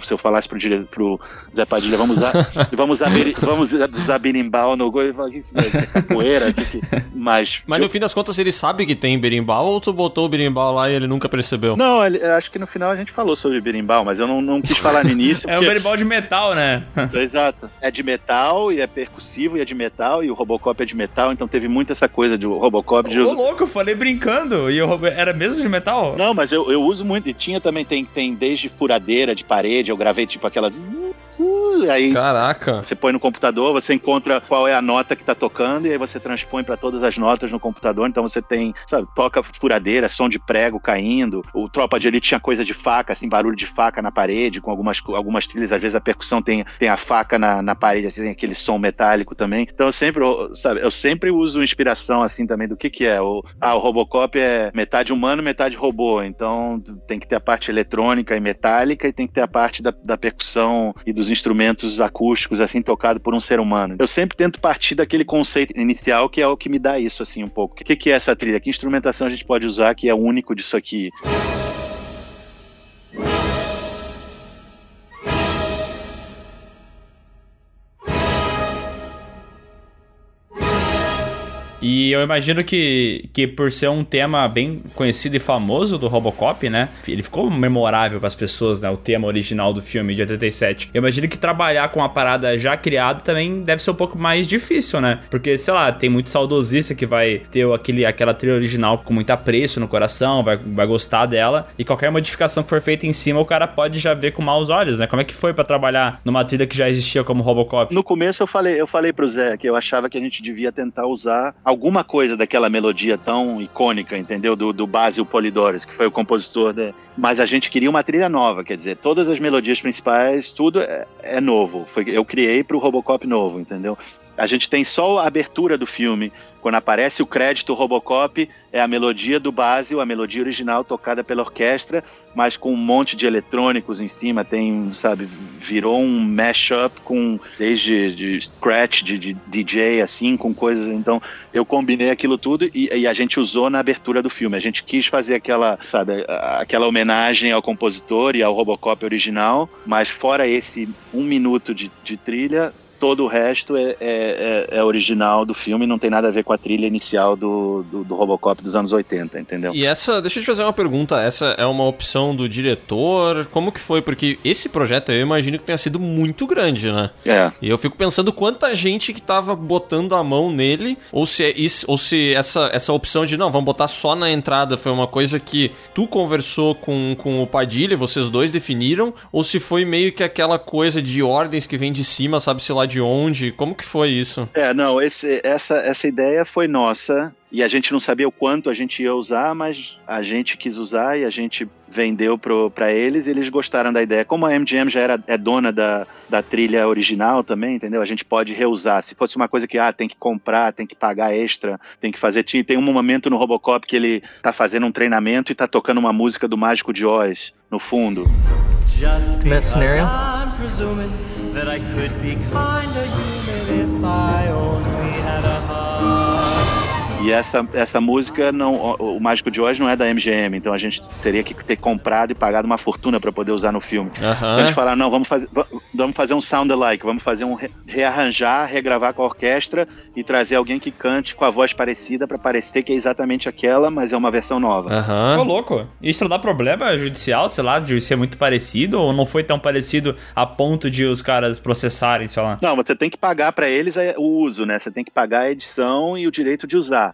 se eu falasse pro, dire, pro Zé Padilha, vamos usar, vamos usar, vamos usar berimbau no gol, ele fala, "Que isso é capoeira, que que-" mas... Mas no fim das contas ele sabe que tem berimbau ou tu botou o berimbau lá e ele nunca percebeu? Não, ele- eu acho que no final a gente falou sobre berimbau, mas eu não, não quis falar no início, É um berimbau de metal, né? Exato. É de metal e é percussivo e é de metal e o Robocop é de metal, então teve muito essa coisa de o Robocop de Ô, usar... louco, eu falei brincando. E eu, era mesmo de metal? Não, mas eu, eu uso muito. E tinha também, tem, tem desde furadeira de parede, eu gravei tipo aquelas. Aí Caraca. você põe no computador, você encontra qual é a nota que tá tocando, e aí você transpõe para todas as notas no computador. Então você tem, sabe, toca furadeira, som de prego caindo. O Tropa de Elite tinha coisa de faca, assim, barulho de faca na parede, com algumas, algumas trilhas. Às vezes a percussão tem, tem a faca na, na parede, assim, tem aquele som metálico também. Então eu sempre, sabe, eu sempre uso inspiração, assim, também do que que é. O, ah, o Robocop é metade humano, metade robô. Então tem que ter a parte eletrônica e metálica e tem que ter a parte da, da percussão e dos instrumentos acústicos, assim, tocado por um ser humano. Eu sempre tento partir daquele conceito inicial que é o que me dá isso, assim, um pouco. O que, que é essa trilha? Que instrumentação a gente pode usar que é único disso aqui? E eu imagino que, que por ser um tema bem conhecido e famoso do Robocop, né? Ele ficou memorável para as pessoas, né? O tema original do filme de 87. Eu imagino que trabalhar com uma parada já criada também deve ser um pouco mais difícil, né? Porque, sei lá, tem muito saudosista que vai ter aquele, aquela trilha original com muito apreço no coração, vai, vai gostar dela. E qualquer modificação que for feita em cima, o cara pode já ver com maus olhos, né? Como é que foi para trabalhar numa trilha que já existia como Robocop? No começo eu falei, eu falei pro Zé que eu achava que a gente devia tentar usar alguma coisa daquela melodia tão icônica, entendeu? Do, do Basil Polidores, que foi o compositor da... Mas a gente queria uma trilha nova, quer dizer, todas as melodias principais, tudo é, é novo. Foi, eu criei pro Robocop novo, entendeu? A gente tem só a abertura do filme. Quando aparece o crédito Robocop, é a melodia do Basil, a melodia original tocada pela orquestra, mas com um monte de eletrônicos em cima. Tem, sabe, virou um mashup com desde de scratch, de, de DJ, assim, com coisas. Então, eu combinei aquilo tudo e, e a gente usou na abertura do filme. A gente quis fazer aquela, sabe, aquela homenagem ao compositor e ao Robocop original, mas fora esse um minuto de, de trilha, todo o resto é, é- é- é original do filme, não tem nada a ver com a trilha inicial do, do, do Robocop dos anos 80, entendeu? E essa, deixa eu te fazer uma pergunta, essa é uma opção do diretor? Como que foi? Porque esse projeto eu imagino que tenha sido muito grande, né? É. E eu fico pensando quanta gente que tava botando a mão nele, ou se é isso, ou se essa, essa opção de não, vamos botar só na entrada foi uma coisa que tu conversou com, com o Padilha, vocês dois definiram, ou se foi meio que aquela coisa de ordens que vem de cima, sabe-se lá de onde, como que foi isso? É, não, esse- essa, essa ideia foi nossa e a gente não sabia o quanto a gente ia usar, mas a gente quis usar e a gente vendeu para eles e eles gostaram da ideia. Como a MGM já era, é dona da, da trilha original também, entendeu? A gente pode reusar. Se fosse uma coisa que ah, tem que comprar, tem que pagar extra, tem que fazer. Tinha- Tem um momento no Robocop que ele tá fazendo um treinamento e tá tocando uma música do Mágico de Oz no fundo. Just that scenario? I'm presuming that I could be kinda human if I E essa, essa música, não, o, Mágico de Oz não é da MGM, então a gente teria que ter comprado e pagado uma fortuna para poder usar no filme. Então Aham. eles falaram, não, vamos fazer, va- vamos fazer um sound alike, vamos fazer um re- rearranjar, regravar com a orquestra e trazer alguém que cante com a voz parecida para parecer que é exatamente aquela, mas é uma versão nova. Tô Aham. louco. Isso não dá problema judicial, sei lá, de ser muito parecido? Ou não foi tão parecido a ponto de os caras processarem, sei lá? Não, você tem que pagar para eles o uso, né? Você tem que pagar a edição e o direito de usar.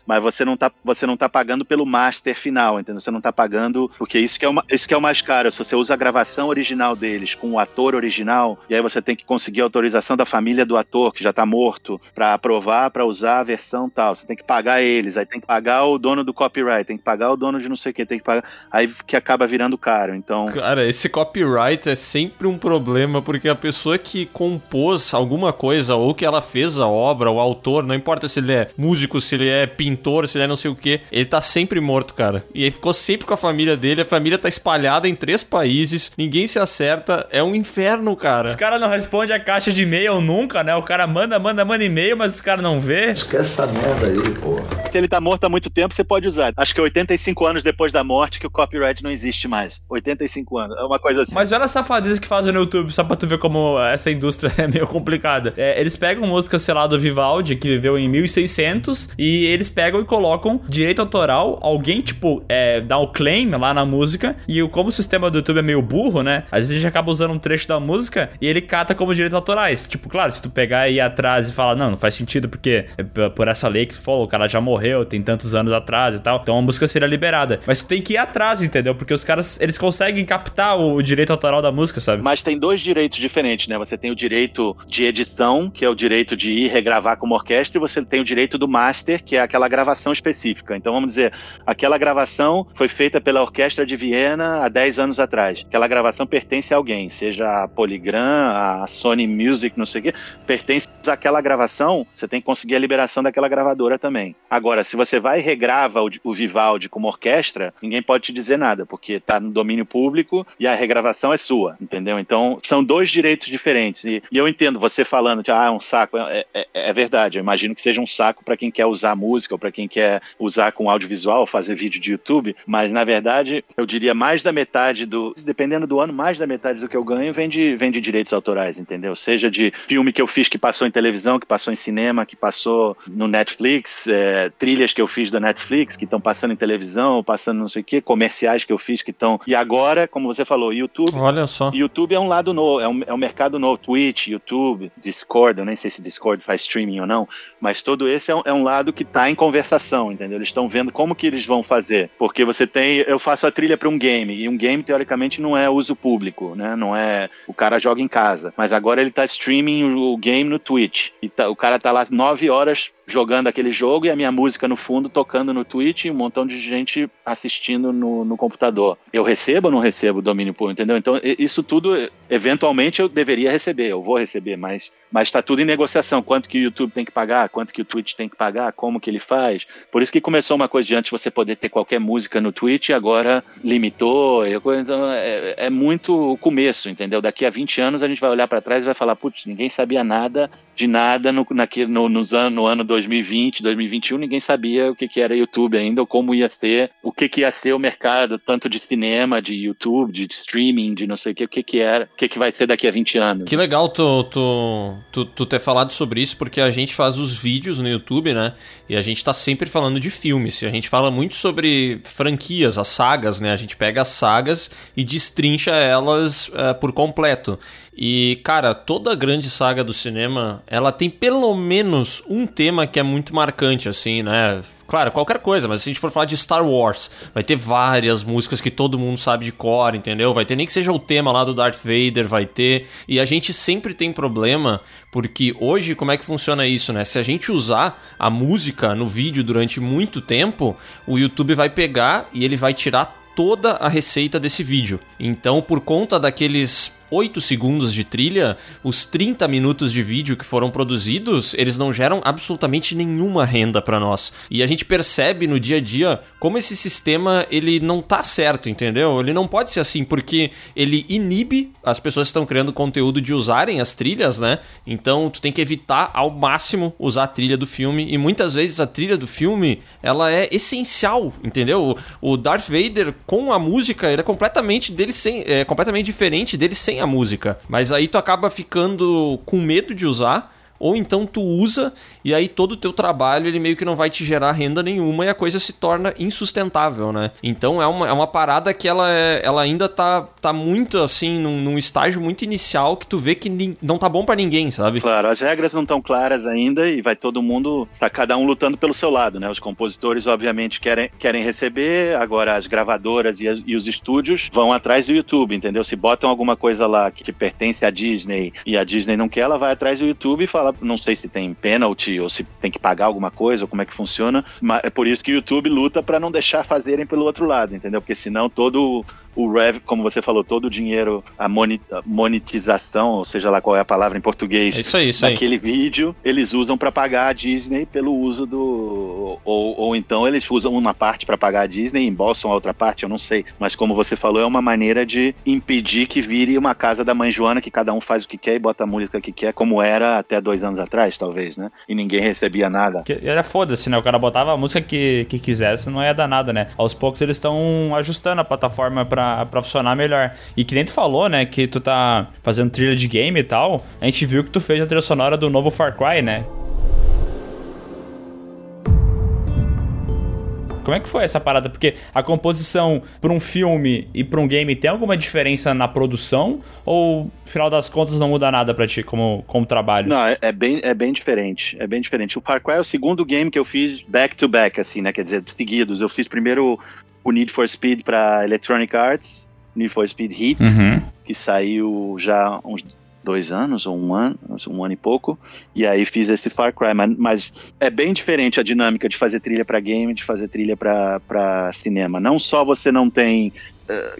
Mas você não tá, você não tá pagando pelo master final, entendeu? Você não tá pagando. Porque isso que, é o, ma- isso que é o mais caro. Se você usa a gravação original deles com o ator original, e aí você tem que conseguir a autorização da família do ator, que já tá morto, para aprovar, para usar a versão tal. Você tem que pagar eles, aí tem que pagar o dono do copyright, tem que pagar o dono de não sei o que, tem que pagar. Aí que acaba virando caro. Então. Cara, esse copyright é sempre um problema, porque a pessoa que compôs alguma coisa, ou que ela fez a obra, o autor, não importa se ele é músico, se ele é pintor, se ele é não sei o que, ele tá sempre morto, cara. E aí ficou sempre com a família dele, a família tá espalhada em três países, ninguém se acerta, é um inferno, cara. Os caras não respondem a caixa de e-mail nunca, né? O cara manda, manda, manda e-mail, mas os caras não vê. Esquece essa merda aí, porra. Se ele tá morto há muito tempo, você pode usar. Acho que é 85 anos depois da morte que o copyright não existe mais. 85 anos. É uma coisa assim. Mas olha a safadeza que fazem no YouTube, só pra tu ver como essa indústria é meio complicada. É, eles pegam música, sei lá, do Vivaldi, que viveu em 1600, e eles pegam e colocam direito autoral, alguém, tipo, é, dá o claim lá na música, e como o sistema do YouTube é meio burro, né? Às vezes a gente acaba usando um trecho da música e ele cata como direitos autorais. Tipo, claro, se tu pegar e ir atrás e falar, não, não faz sentido porque é por essa lei que falou, o cara já morreu, tem tantos anos atrás e tal, então a música seria liberada. Mas tu tem que ir atrás, entendeu? Porque os caras, eles conseguem captar o direito autoral da música, sabe? Mas tem dois direitos diferentes, né? Você tem o direito de edição, que é o direito de ir regravar como orquestra, e você tem o direito do master, que é aquela gravação específica. Então vamos dizer, aquela gravação foi feita pela Orquestra de Viena há 10 anos atrás. Aquela gravação pertence a alguém, seja a Polygram, a Sony Music, não sei o quê, pertence àquela gravação, você tem que conseguir a liberação daquela gravadora também. Agora, se você vai e regrava o, o Vivaldi como orquestra, ninguém pode te dizer nada, porque tá no domínio público e a regravação é sua, entendeu? Então, são dois direitos diferentes. E, e eu entendo você falando que ah, é um saco, é, é- é verdade. Eu imagino que seja um saco para quem quer usar música para quem quer usar com audiovisual, fazer vídeo de YouTube, mas na verdade, eu diria mais da metade do, dependendo do ano, mais da metade do que eu ganho vem de, vem de direitos autorais, entendeu? Seja de filme que eu fiz que passou em televisão, que passou em cinema, que passou no Netflix, é, trilhas que eu fiz da Netflix, que estão passando em televisão, passando não sei o quê, comerciais que eu fiz que estão. E agora, como você falou, YouTube. Olha só. YouTube é um lado novo, é um, é um mercado novo. Twitch, YouTube, Discord, eu nem sei se Discord faz streaming ou não, mas todo esse é um, é um lado que está em conversação, entendeu? Eles estão vendo como que eles vão fazer. Porque você tem. Eu faço a trilha para um game, e um game, teoricamente, não é uso público, né? Não é. O cara joga em casa. Mas agora ele está streaming o, game no Twitch. E tá- o cara tá lá nove horas jogando aquele jogo e a minha música no fundo tocando no Twitch e um montão de gente assistindo no, no computador. Eu recebo ou não recebo domínio público, entendeu? Então, isso tudo, eventualmente, eu deveria receber, eu vou receber, mas está tudo em negociação. Quanto que o YouTube tem que pagar, quanto que o Twitch tem que pagar, como que ele faz. Por isso que começou uma coisa de antes você poder ter qualquer música no Twitch e agora limitou. Então, é, é muito o começo, entendeu? Daqui a 20 anos a gente vai olhar para trás e vai falar, putz, ninguém sabia nada de nada no, naquele, no, nos anos, no ano 2020, 2021, ninguém sabia o que, que era YouTube ainda, ou como ia ser, o que, que ia ser o mercado, tanto de cinema, de YouTube, de streaming, de não sei o que, o que, que era, o que, que vai ser daqui a 20 anos. Que legal tu, tu, tu, tu ter falado sobre isso, porque a gente faz os vídeos no YouTube, né? E a gente tá sempre falando de filmes. A gente fala muito sobre franquias, as sagas, né? A gente pega as sagas e destrincha elas eh, por completo. E, cara, toda grande saga do cinema, ela tem pelo menos um tema que é muito marcante, assim, né? Claro, qualquer coisa, mas se a gente for falar de Star Wars, vai ter várias músicas que todo mundo sabe de cor, entendeu? Vai ter nem que seja o tema lá do Darth Vader, vai ter. E a gente sempre tem problema, porque hoje como é que funciona isso, né? Se a gente usar a música no vídeo durante muito tempo, o YouTube vai pegar e ele vai tirar toda a receita desse vídeo. Então, por conta daqueles 8 segundos de trilha, os 30 minutos de vídeo que foram produzidos, eles não geram absolutamente nenhuma renda para nós. E a gente percebe no dia a dia como esse sistema ele não tá certo, entendeu? Ele não pode ser assim porque ele inibe as pessoas que estão criando conteúdo de usarem as trilhas, né? Então tu tem que evitar ao máximo usar a trilha do filme e muitas vezes a trilha do filme, ela é essencial, entendeu? O Darth Vader com a música, ele é completamente dele sem é completamente diferente dele sem a música. Mas aí tu acaba ficando com medo de usar ou então tu usa e aí todo o teu trabalho ele meio que não vai te gerar renda nenhuma e a coisa se torna insustentável, né? Então é uma, é uma parada que ela, é, ela ainda tá, tá muito assim, num, num estágio muito inicial que tu vê que não tá bom para ninguém, sabe? Claro, as regras não estão claras ainda e vai todo mundo, tá cada um lutando pelo seu lado, né? Os compositores obviamente querem, querem receber, agora as gravadoras e, as, e os estúdios vão atrás do YouTube, entendeu? Se botam alguma coisa lá que, que pertence à Disney e a Disney não quer, ela vai atrás do YouTube e fala não sei se tem penalty ou se tem que pagar alguma coisa ou como é que funciona, mas é por isso que o YouTube luta para não deixar fazerem pelo outro lado, entendeu? Porque senão todo o rev, como você falou, todo o dinheiro, a monetização, ou seja lá qual é a palavra em português, é isso aí, isso daquele aí. vídeo, eles usam para pagar a Disney pelo uso do. Ou, ou então eles usam uma parte para pagar a Disney e embolsam a outra parte, eu não sei. Mas como você falou, é uma maneira de impedir que vire uma casa da mãe Joana, que cada um faz o que quer e bota a música que quer, como era até dois anos atrás, talvez, né? E ninguém recebia nada. Que era foda-se, né? O cara botava a música que, que quisesse, não ia dar nada, né? Aos poucos eles estão ajustando a plataforma para pra, funcionar melhor. E que nem tu falou, né, que tu tá fazendo trilha de game e tal, a gente viu que tu fez a trilha sonora do novo Far Cry, né? Como é que foi essa parada? Porque a composição para um filme e para um game tem alguma diferença na produção? Ou, final das contas, não muda nada para ti como, como trabalho? Não, é, é, bem, é bem diferente. É bem diferente. O Far Cry é o segundo game que eu fiz back-to-back, -back, assim, né? Quer dizer, seguidos. Eu fiz primeiro o Need for Speed para Electronic Arts, Need for Speed Heat, uhum. que saiu já uns dois anos ou um ano, um ano e pouco, e aí fiz esse Far Cry, mas, mas é bem diferente a dinâmica de fazer trilha para game, de fazer trilha para cinema. Não só você não tem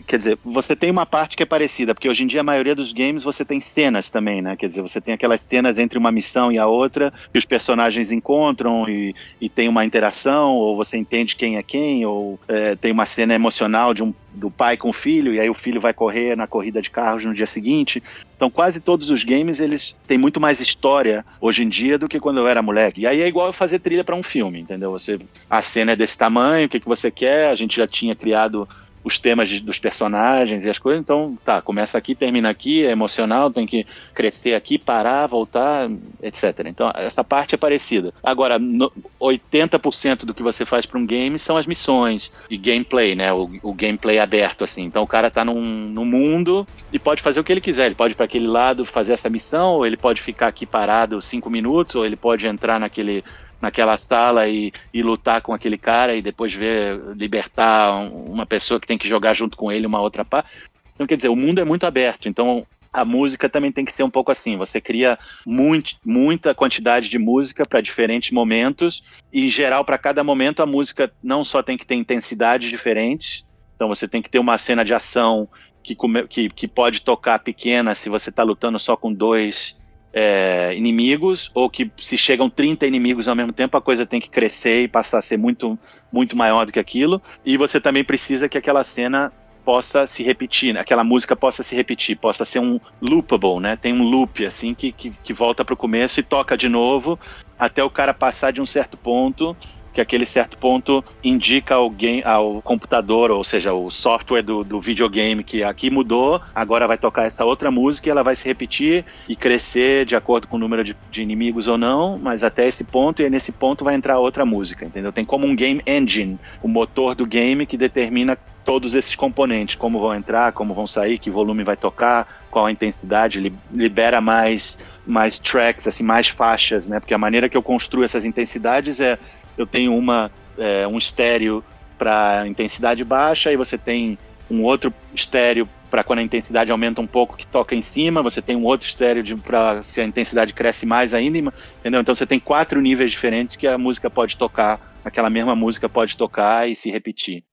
quer dizer, você tem uma parte que é parecida, porque hoje em dia a maioria dos games você tem cenas também, né? Quer dizer, você tem aquelas cenas entre uma missão e a outra, que os personagens encontram e, e tem uma interação, ou você entende quem é quem, ou é, tem uma cena emocional de um, do pai com o filho, e aí o filho vai correr na corrida de carros no dia seguinte. Então, quase todos os games, eles têm muito mais história hoje em dia do que quando eu era moleque. E aí é igual eu fazer trilha para um filme, entendeu? Você, a cena é desse tamanho, o que, que você quer, a gente já tinha criado os temas de, dos personagens e as coisas. Então, tá, começa aqui, termina aqui, é emocional, tem que crescer aqui, parar, voltar, etc. Então, essa parte é parecida. Agora, no, 80% do que você faz para um game são as missões e gameplay, né? O, o, gameplay aberto, assim. Então, o cara tá num, num mundo e pode fazer o que ele quiser. Ele pode ir para aquele lado fazer essa missão, ou ele pode ficar aqui parado cinco minutos, ou ele pode entrar naquele naquela sala e, e lutar com aquele cara e depois ver libertar uma pessoa que tem que jogar junto com ele uma outra parte. Então, quer dizer, o mundo é muito aberto. Então, a música também tem que ser um pouco assim. Você cria muito, muita quantidade de música para diferentes momentos e, em geral, para cada momento, a música não só tem que ter intensidades diferentes. Então, você tem que ter uma cena de ação que, que, que pode tocar pequena se você está lutando só com dois é, inimigos, ou que se chegam 30 inimigos ao mesmo tempo, a coisa tem que crescer e passar a ser muito, muito maior do que aquilo. E você também precisa que aquela cena possa se repetir, né? aquela música possa se repetir, possa ser um loopable, né? Tem um loop assim que, que, que volta para o começo e toca de novo até o cara passar de um certo ponto que aquele certo ponto indica ao, game, ao computador, ou seja, o software do, do videogame que aqui mudou, agora vai tocar essa outra música e ela vai se repetir e crescer de acordo com o número de, de inimigos ou não, mas até esse ponto, e nesse ponto vai entrar outra música, entendeu? Tem como um game engine, o motor do game que determina todos esses componentes, como vão entrar, como vão sair, que volume vai tocar, qual a intensidade, libera mais mais tracks, assim, mais faixas, né? Porque a maneira que eu construo essas intensidades é eu tenho uma, é, um estéreo para intensidade baixa e você tem um outro estéreo para quando a intensidade aumenta um pouco que toca em cima, você tem um outro estéreo para se a intensidade cresce mais ainda, entendeu? Então você tem quatro níveis diferentes que a música pode tocar, aquela mesma música pode tocar e se repetir.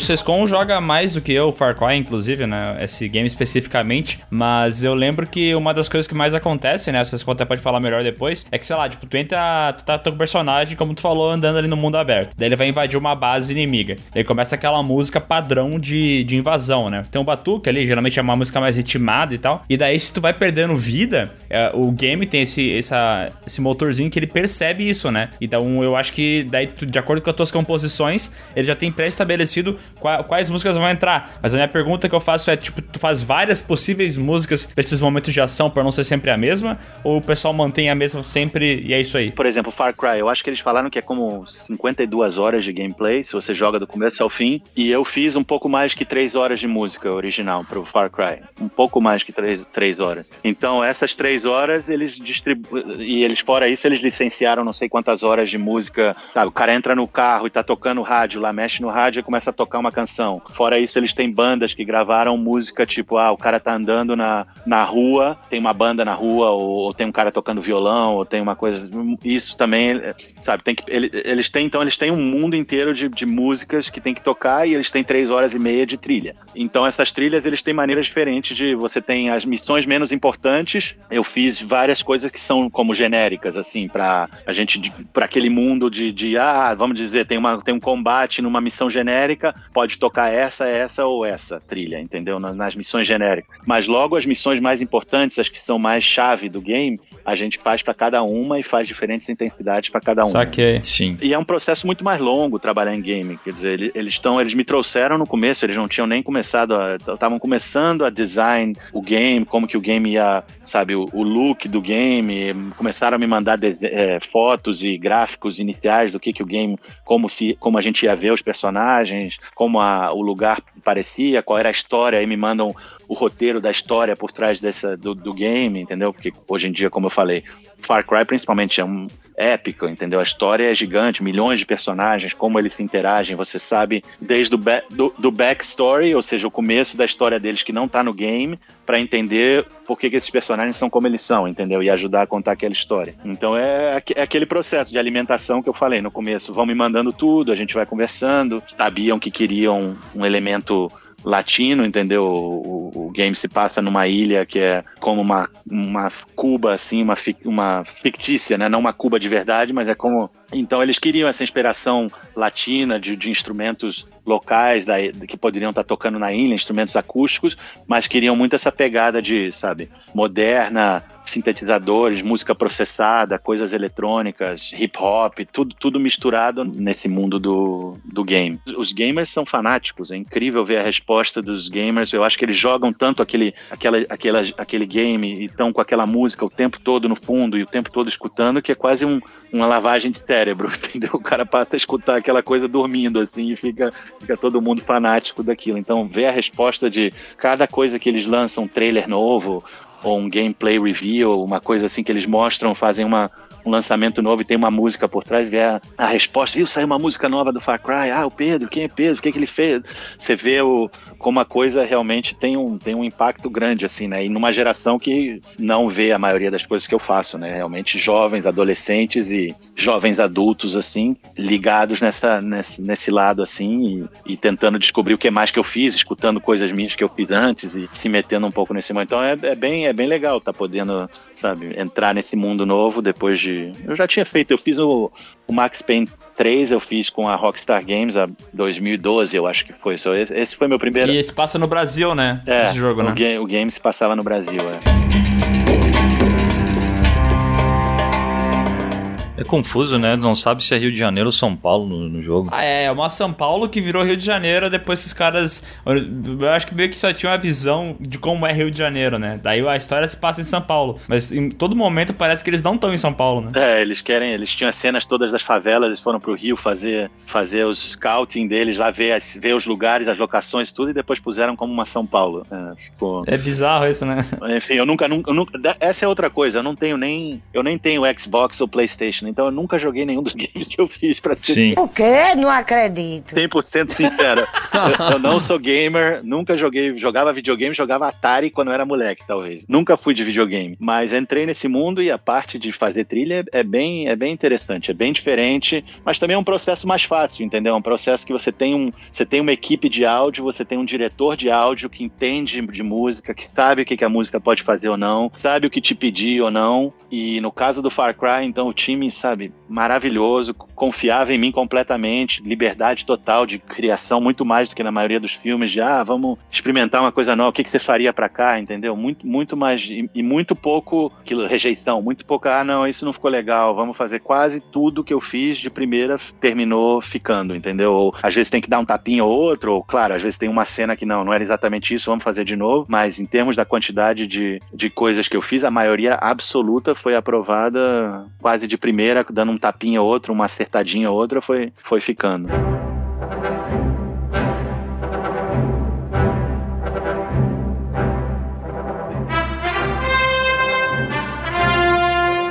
Sescon joga mais do que eu, o Far Cry, inclusive, né? Esse game especificamente. Mas eu lembro que uma das coisas que mais acontece, né? O Sescon até pode falar melhor depois. É que, sei lá, tipo, tu entra. Tu tá com personagem, como tu falou, andando ali no mundo aberto. Daí ele vai invadir uma base inimiga. Daí começa aquela música padrão de, de invasão, né? Tem um batuque ali, geralmente é uma música mais ritmada e tal. E daí, se tu vai perdendo vida, é, o game tem esse, essa, esse motorzinho que ele percebe isso, né? Então eu acho que daí, de acordo com as tuas composições, ele já tem pré-estabelecido quais músicas vão entrar. Mas a minha pergunta que eu faço é, tipo, tu faz várias possíveis músicas pra esses momentos de ação pra não ser sempre a mesma? Ou o pessoal mantém a mesma sempre e é isso aí? Por exemplo, Far Cry, eu acho que eles falaram que é como 52 horas de gameplay, se você joga do começo ao fim. E eu fiz um pouco mais que 3 horas de música original pro Far Cry. Um pouco mais que 3, três horas. Então, essas 3 horas, eles distribuem. E eles, fora isso, eles licenciaram não sei quantas horas de música. Sabe, o cara entra no carro e tá tocando rádio lá, mexe no rádio e começa a tocar uma canção. Fora isso, eles têm bandas que gravaram música tipo, ah, o cara tá andando na, na rua, tem uma banda na rua, ou, ou tem um cara tocando violão, ou tem uma coisa. Isso também, sabe, tem que. ele- Eles têm, então, eles têm um mundo inteiro de, de músicas que tem que tocar e eles têm três horas e meia de trilha. Então, essas trilhas, eles têm maneiras diferentes de. Você tem as missões menos importantes. Eu fiz várias coisas que são como genéricas, assim, pra a gente. para aquele mundo de, de. Ah, vamos dizer, tem, uma, tem um combate numa missão genérica, pode tocar essa, essa ou essa trilha, entendeu? Nas, nas missões genéricas. Mas logo as missões mais importantes, as que são mais chave do game, a gente faz pra cada uma e faz diferentes intensidades pra cada uma. Saquei. Sim. E é um processo muito mais longo trabalhar em game. Quer dizer, ele- eles estão, eles me trouxeram no começo, eles não tinham nem começado a. estavam começando a design o game, como que o game ia, sabe, o, o look do game. Começaram a me mandar des- eh, fotos e gráficos iniciais do que, que o game, como se, como a gente ia ver os personagens, como a- o lugar parecia, qual era a história, aí me mandam o roteiro da história por trás dessa, do, do game, entendeu? Porque hoje em dia, como eu falei, Far Cry principalmente é um épico, entendeu? A história é gigante, milhões de personagens, como eles se interagem, você sabe desde o ba do, do backstory, ou seja, o começo da história deles que não tá no game, para entender por que, que esses personagens são como eles são, entendeu? E ajudar a contar aquela história. Então é, é aquele processo de alimentação que eu falei no começo. Vão me mandando tudo, a gente vai conversando. Sabiam que queriam um elemento latino, entendeu? O, o- game se passa numa ilha que é como uma, uma Cuba, assim, uma, uma fictícia, né? Não uma Cuba de verdade, mas é como. Então eles queriam essa inspiração latina de, de instrumentos locais da, que poderiam estar tocando na ilha, instrumentos acústicos, mas queriam muito essa pegada de, sabe, moderna, sintetizadores, música processada, coisas eletrônicas, hip hop, tudo, tudo misturado nesse mundo do, do game. Os gamers são fanáticos, é incrível ver a resposta dos gamers. Eu acho que eles jogam tanto aquele, aquela, aquela, aquele game e estão com aquela música o tempo todo no fundo e o tempo todo escutando que é quase um, uma lavagem de entendeu? O cara passa a escutar aquela coisa dormindo assim e fica, fica todo mundo fanático daquilo. Então, ver a resposta de cada coisa que eles lançam, um trailer novo, ou um gameplay review, uma coisa assim que eles mostram, fazem uma, um lançamento novo e tem uma música por trás, vê a, a resposta, viu, saiu uma música nova do Far Cry, ah, o Pedro, quem é Pedro, o que, é que ele fez? Você vê o, como a coisa realmente tem um, tem um impacto grande, assim, né, e numa geração que não vê a maioria das coisas que eu faço, né, realmente jovens, adolescentes e jovens adultos, assim, ligados nessa, nesse, nesse lado, assim, e, e tentando descobrir o que mais que eu fiz, escutando coisas minhas que eu fiz antes e se metendo um pouco nesse mundo. Então é, é bem, é bem legal tá podendo, sabe, entrar nesse mundo novo depois de. Eu já tinha feito, eu fiz o, o Max Payne 3, eu fiz com a Rockstar Games a 2012, eu acho que foi. Só esse, esse foi meu primeiro. E esse passa no Brasil, né? É, esse jogo, o, né? o game se passava no Brasil, é. É confuso, né? Não sabe se é Rio de Janeiro ou São Paulo no, no jogo. Ah, é, uma São Paulo que virou Rio de Janeiro depois que os caras. Eu acho que meio que só tinha uma visão de como é Rio de Janeiro, né? Daí a história se passa em São Paulo. Mas em todo momento parece que eles não estão em São Paulo, né? É, eles querem, eles tinham as cenas todas das favelas, eles foram pro Rio fazer, fazer os scouting deles lá, ver, as- ver os lugares, as locações, tudo, e depois puseram como uma São Paulo. É, ficou. É bizarro isso, né? Enfim, eu nunca, nunca, eu nunca- Essa é outra coisa, eu não tenho nem. Eu nem tenho Xbox ou Playstation. Então eu nunca joguei nenhum dos games que eu fiz pra ser Sim. O quê? Não acredito. 100% sincero. eu, eu não sou gamer, nunca joguei, jogava videogame, jogava Atari quando eu era moleque, talvez. Nunca fui de videogame, mas entrei nesse mundo e a parte de fazer trilha é, é bem, é bem interessante, é bem diferente, mas também é um processo mais fácil, entendeu? É um processo que você tem um, você tem uma equipe de áudio, você tem um diretor de áudio que entende de música, que sabe o que, que a música pode fazer ou não, sabe o que te pedir ou não. E no caso do Far Cry, então o time, sabe, maravilhoso, confiava em mim completamente, liberdade total de criação, muito mais do que na maioria dos filmes, de ah, vamos experimentar uma coisa nova, o que, que você faria pra cá, entendeu? Muito, muito mais, e, e muito pouco aquilo, rejeição, muito pouco, ah, não, isso não ficou legal, vamos fazer quase tudo que eu fiz de primeira terminou ficando, entendeu? Ou às vezes tem que dar um tapinha ou outro, ou claro, às vezes tem uma cena que não, não era exatamente isso, vamos fazer de novo, mas em termos da quantidade de, de coisas que eu fiz, a maioria absoluta foi aprovada quase de primeira, dando um tapinha ou outro, uma acertadinha ou outra, foi, foi ficando.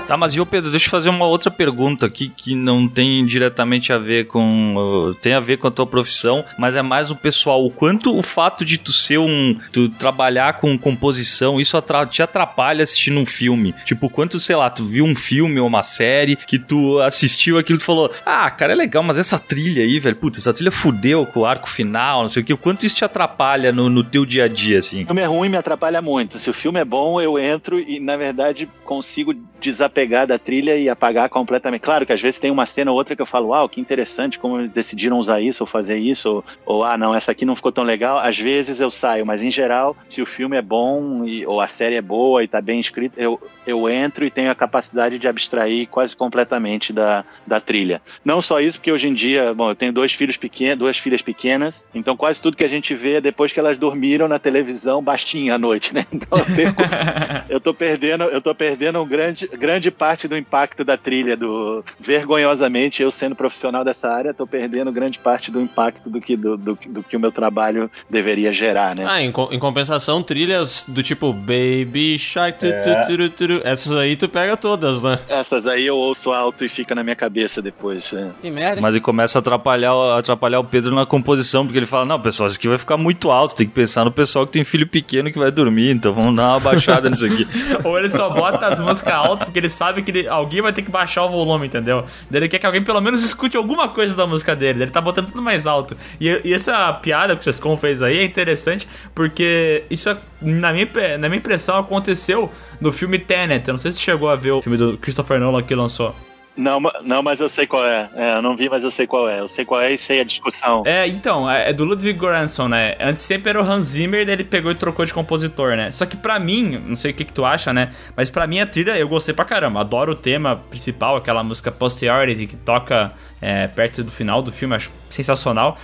Tá, mas ô Pedro, deixa eu fazer uma outra pergunta aqui que não tem diretamente a ver com. tem a ver com a tua profissão, mas é mais o pessoal. O quanto o fato de tu ser um. tu trabalhar com composição, isso atra- te atrapalha assistindo um filme? Tipo, quanto, sei lá, tu viu um filme ou uma série que tu assistiu aquilo e tu falou: Ah, cara, é legal, mas essa trilha aí, velho, puta, essa trilha fudeu com o arco final, não sei o que. O quanto isso te atrapalha no, no teu dia a dia, assim? O filme é ruim me atrapalha muito. Se o filme é bom, eu entro e, na verdade, consigo desapegar da trilha e apagar completamente. Claro que às vezes tem uma cena ou outra que eu falo, uau, que interessante como decidiram usar isso ou fazer isso, ou, ou ah, não, essa aqui não ficou tão legal. Às vezes eu saio, mas em geral, se o filme é bom e, ou a série é boa e tá bem escrita, eu, eu entro e tenho a capacidade de abstrair quase completamente da, da trilha. Não só isso, porque hoje em dia, bom, eu tenho dois filhos pequenos, duas filhas pequenas, então quase tudo que a gente vê é depois que elas dormiram na televisão baixinha à noite, né? Então eu, perco, eu tô perdendo, eu tô perdendo um grande, grande parte do impacto da trilha, do vergonhosamente eu sendo profissional dessa área, tô perdendo grande parte do impacto do que, do, do, do que o meu trabalho deveria gerar, né? Ah, em, co- em compensação, trilhas do tipo Baby Shark, tu, É. tu, turu, essas aí tu pega todas, né? Essas aí eu ouço alto e fica na minha cabeça depois. né? Que merda. Mas ele começa a atrapalhar, o- atrapalhar o Pedro na composição, porque ele fala: Não, pessoal, isso aqui vai ficar muito alto. Tem que pensar no pessoal que tem filho pequeno que vai dormir, então vamos dar uma baixada nisso aqui. Ou ele só bota as músicas altas porque ele sabe que ele- alguém vai ter que baixar o volume, entendeu? Ele quer que alguém pelo menos escute alguma coisa da música dele. Ele tá botando tudo mais alto. E, e essa piada que o Sescon fez aí é interessante porque isso, na minha, na minha impressão, aconteceu no filme Tenet. Eu não sei se você chegou a ver o filme do Christopher Nolan que lançou. Não, não, mas eu sei qual é. É, Eu não vi, mas eu sei qual é. Eu sei qual é e sei a discussão. É, então, é é do Ludwig Göransson, né? Antes sempre era o Hans Zimmer, ele pegou e trocou de compositor, né? Só que pra mim, não sei o que, que tu acha, né? Mas pra mim a trilha eu gostei pra caramba. Adoro o tema principal, aquela música Posteriority que toca é, perto do final do filme, acho sensacional.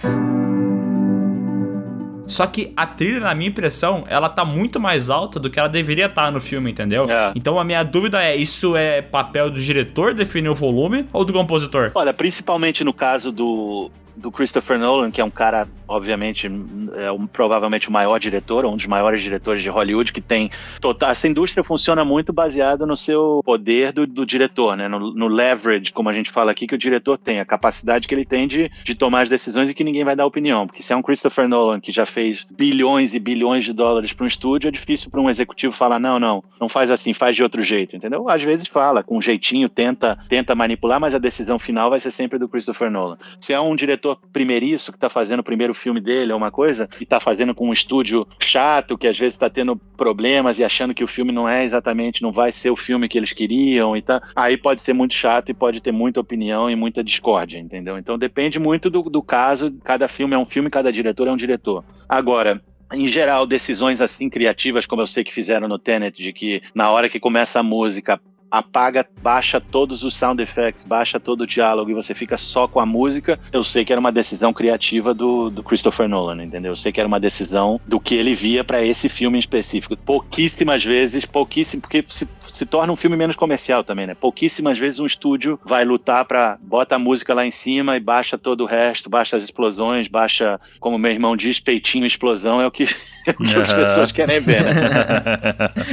Só que a trilha, na minha impressão, ela tá muito mais alta do que ela deveria estar no filme, entendeu? É. Então a minha dúvida é: isso é papel do diretor definir o volume ou do compositor? Olha, principalmente no caso do, do Christopher Nolan, que é um cara, obviamente, é um, provavelmente o maior diretor, um dos maiores diretores de Hollywood, que tem total. Essa indústria funciona muito baseada no seu poder do, do diretor, né? No, no leverage, como a gente fala aqui, que o diretor tem, a capacidade que ele tem de, de tomar as decisões e que ninguém vai dar opinião. Porque se é um Christopher Nolan que já fez bilhões e bilhões de dólares para um estúdio, é difícil para um executivo falar: não, não, não faz assim, faz de outro jeito, entendeu? Às vezes fala, com um jeitinho, tenta, tenta manipular, mas a decisão final vai ser sempre do Christopher Nolan. Se é um diretor primeiriço que tá fazendo o primeiro filme dele ou uma coisa, e tá fazendo com um estúdio chato, que às vezes tá tendo problemas e achando que o filme não é exatamente, não vai ser o filme que eles queriam e tá, aí pode ser muito chato e pode ter muita opinião e muita discórdia, entendeu? Então depende muito do, do caso, cada filme é um filme, cada diretor é um diretor. Agora, em geral, decisões assim criativas, como eu sei que fizeram no Tenet, de que na hora que começa a música apaga, baixa todos os sound effects, baixa todo o diálogo e você fica só com a música, eu sei que era uma decisão criativa do, do Christopher Nolan, entendeu? Eu sei que era uma decisão do que ele via para esse filme em específico. Pouquíssimas vezes, pouquíssimo, porque se, se torna um filme menos comercial também, né? Pouquíssimas vezes um estúdio vai lutar para bota a música lá em cima e baixa todo o resto, baixa as explosões, baixa, como meu irmão diz, peitinho explosão, é o que, o que as pessoas querem ver, né?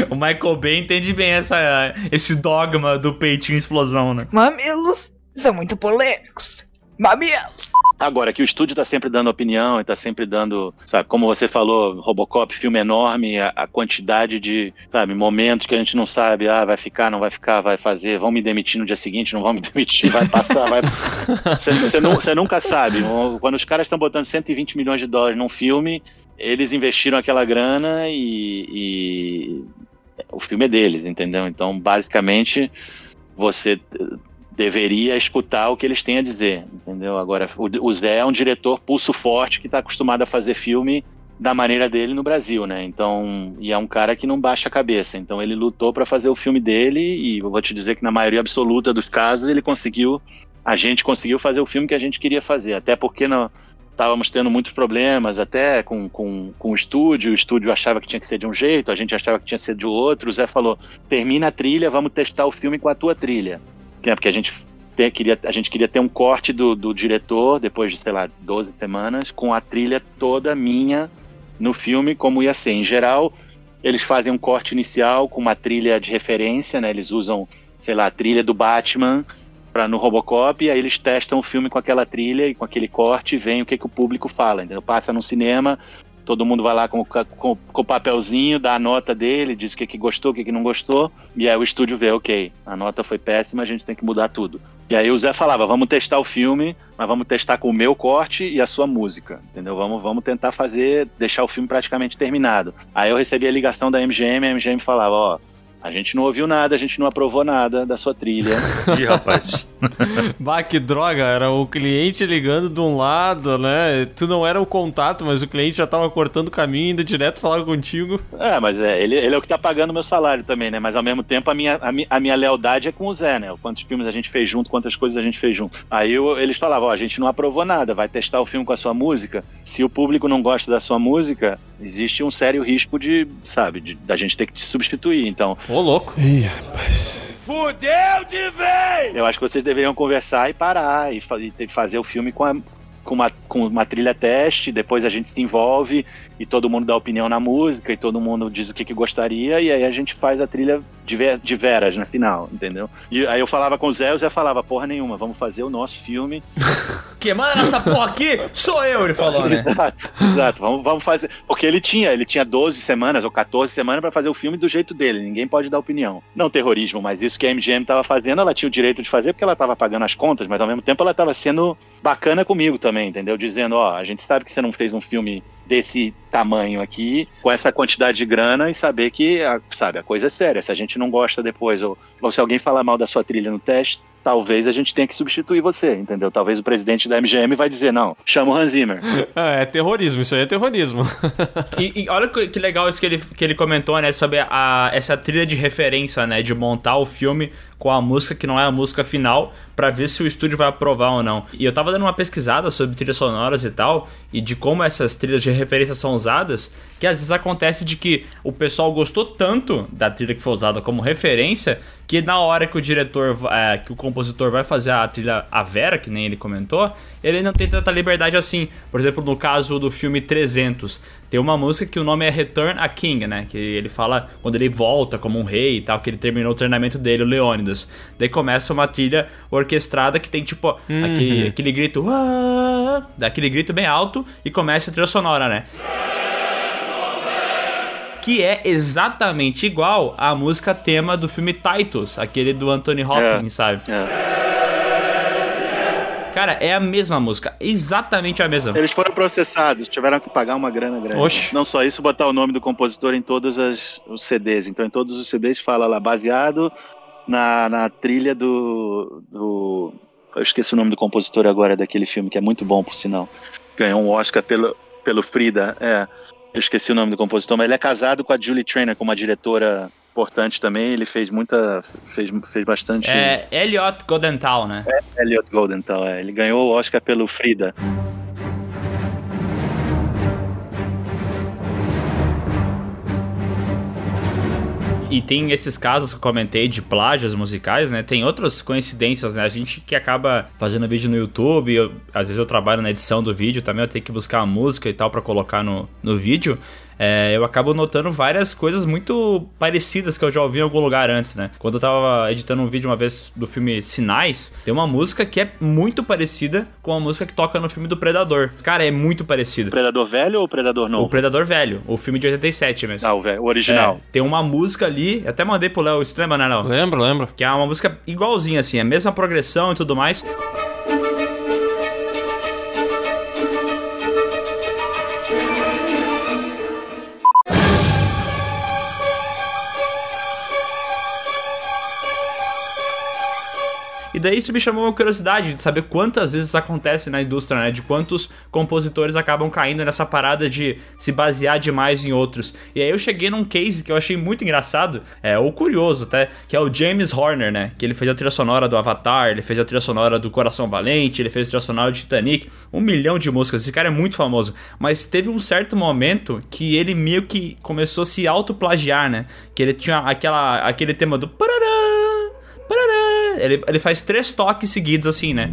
o Michael Bay entende bem essa, esse dogma do peitinho explosão, né? Mamilos são muito polêmicos. Mamilos. Agora, que o estúdio tá sempre dando opinião e tá sempre dando, sabe, como você falou, Robocop, filme enorme, a, a quantidade de, sabe, momentos que a gente não sabe, ah, vai ficar, não vai ficar, vai fazer, vão me demitir no dia seguinte, não vão me demitir, vai passar, vai. Você nunca sabe. Quando os caras estão botando 120 milhões de dólares num filme, eles investiram aquela grana e, e o filme é deles, entendeu? Então, basicamente, você deveria escutar o que eles têm a dizer, entendeu? Agora, o, Zé é um diretor pulso forte que está acostumado a fazer filme da maneira dele no Brasil, né? Então, e é um cara que não baixa a cabeça. Então, ele lutou para fazer o filme dele e eu vou te dizer que na maioria absoluta dos casos ele conseguiu, a gente conseguiu fazer o filme que a gente queria fazer, até porque não estávamos tendo muitos problemas até com, com, com o estúdio, o estúdio achava que tinha que ser de um jeito, a gente achava que tinha que ser de outro, o Zé falou, termina a trilha, vamos testar o filme com a tua trilha porque a gente queria, a gente queria ter um corte do, do diretor, depois de, sei lá, 12 semanas, com a trilha toda minha no filme, como ia ser. Em geral, eles fazem um corte inicial com uma trilha de referência, né? Eles usam, sei lá, a trilha do Batman para no Robocop, e aí eles testam o filme com aquela trilha e com aquele corte e veem o que, que o público fala, entendeu? Passa no cinema, todo mundo vai lá com, com, com o papelzinho, dá a nota dele, diz o que, que gostou, o que, que não gostou, e aí o estúdio vê, ok, a nota foi péssima, a gente tem que mudar tudo. E aí o Zé falava, vamos testar o filme, mas vamos testar com o meu corte e a sua música, entendeu? Vamos, vamos tentar fazer, deixar o filme praticamente terminado. Aí eu recebi a ligação da MGM, a MGM falava, ó, a gente não ouviu nada, a gente não aprovou nada da sua trilha. Ih, rapaz. bah, que droga, era o cliente ligando de um lado, né? Tu não era o contato, mas o cliente já tava cortando o caminho, indo direto falar contigo. É, mas é, ele, ele é o que tá pagando o meu salário também, né? Mas ao mesmo tempo a minha, a, minha, a minha lealdade é com o Zé, né? Quantos filmes a gente fez junto, quantas coisas a gente fez junto. Aí eu, eles falavam, ó, a gente não aprovou nada, vai testar o filme com a sua música. Se o público não gosta da sua música, existe um sério risco de, sabe, de, da gente ter que te substituir. Então, Ô, louco. Ih, rapaz. Fudeu de vez! Eu acho que vocês deveriam conversar e parar e fazer o filme com, a, com, uma, com uma trilha teste, depois a gente se envolve e todo mundo dá opinião na música e todo mundo diz o que, que gostaria e aí a gente faz a trilha de, ver, de veras na final, entendeu? E aí eu falava com o Zé, o Zé falava, porra nenhuma, vamos fazer o nosso filme. que manda nessa porra aqui? Sou eu, ele falou, né? exato, exato, vamos, vamos fazer. Porque ele tinha, ele tinha 12 semanas ou 14 semanas para fazer o filme do jeito dele, ninguém pode dar opinião. Não terrorismo, mas isso que a MGM tava fazendo, ela tinha o direito de fazer porque ela tava pagando as contas, mas ao mesmo tempo ela tava sendo bacana comigo também, entendeu? Dizendo, ó, a gente sabe que você não fez um filme desse tamanho aqui, com essa quantidade de grana e saber que, sabe, a coisa é séria. Se a gente não gosta depois, ou, ou se alguém falar mal da sua trilha no teste, talvez a gente tenha que substituir você, entendeu? Talvez o presidente da MGM vai dizer, não, chama o Hans Zimmer. É, é terrorismo, isso aí é terrorismo. e, e, olha que legal isso que ele, que ele comentou, né, sobre a, essa trilha de referência, né, de montar o filme com a música que não é a música final, para ver se o estúdio vai aprovar ou não. E eu tava dando uma pesquisada sobre trilhas sonoras e tal, e de como essas trilhas de referência são usadas, que às vezes acontece de que o pessoal gostou tanto da trilha que foi usada como referência, que na hora que o diretor, é, que o compositor vai fazer a trilha a Vera, que nem ele comentou, ele não tem tanta liberdade assim. Por exemplo, no caso do filme 300, tem uma música que o nome é Return a King, né? Que ele fala quando ele volta como um rei e tal, que ele terminou o treinamento dele, o Leônidas. Daí começa uma trilha orquestrada que tem tipo uhum. aquele, aquele grito, daquele grito bem alto e começa a trilha sonora, né? que é exatamente igual à música tema do filme Titus, aquele do Anthony Hopkins, é, sabe? É. Cara, é a mesma música, exatamente a mesma. Eles foram processados, tiveram que pagar uma grana grande. Oxi. Não só isso, botar o nome do compositor em todos as, os CDs. Então, em todos os CDs fala lá, baseado na, na trilha do, do. Eu esqueci o nome do compositor agora daquele filme, que é muito bom, por sinal. Ganhou um Oscar pelo, pelo Frida. É. Eu esqueci o nome do compositor, mas ele é casado com a Julie Trainer, como uma diretora importante também. Ele fez muita. fez, fez bastante. É Elliot Goldenthal, né? É, Elliot Goldenthal, é. Ele ganhou o Oscar pelo Frida. E tem esses casos que eu comentei de plágios musicais, né? Tem outras coincidências, né? A gente que acaba fazendo vídeo no YouTube, eu, às vezes eu trabalho na edição do vídeo também, eu tenho que buscar a música e tal para colocar no, no vídeo. É, eu acabo notando várias coisas muito parecidas que eu já ouvi em algum lugar antes, né? Quando eu tava editando um vídeo uma vez do filme Sinais, tem uma música que é muito parecida com a música que toca no filme do Predador. Cara, é muito parecido. Predador velho ou Predador novo? O Predador velho, o filme de 87 mesmo. Ah, o, velho, o original. É, tem uma música ali, até mandei pro Léo, isso lembra, né, Léo? Lembro, lembro. Que é uma música igualzinha, assim, a mesma progressão e tudo mais. Daí isso me chamou uma curiosidade de saber quantas vezes isso acontece na indústria, né? De quantos compositores acabam caindo nessa parada de se basear demais em outros. E aí eu cheguei num case que eu achei muito engraçado, é, ou curioso até, que é o James Horner, né? Que ele fez a trilha sonora do Avatar, ele fez a trilha sonora do Coração Valente, ele fez a trilha sonora do Titanic, um milhão de músicas. Esse cara é muito famoso. Mas teve um certo momento que ele meio que começou a se autoplagiar, né? Que ele tinha aquela, aquele tema do parará, parará. Ele, ele faz três toques seguidos assim, né?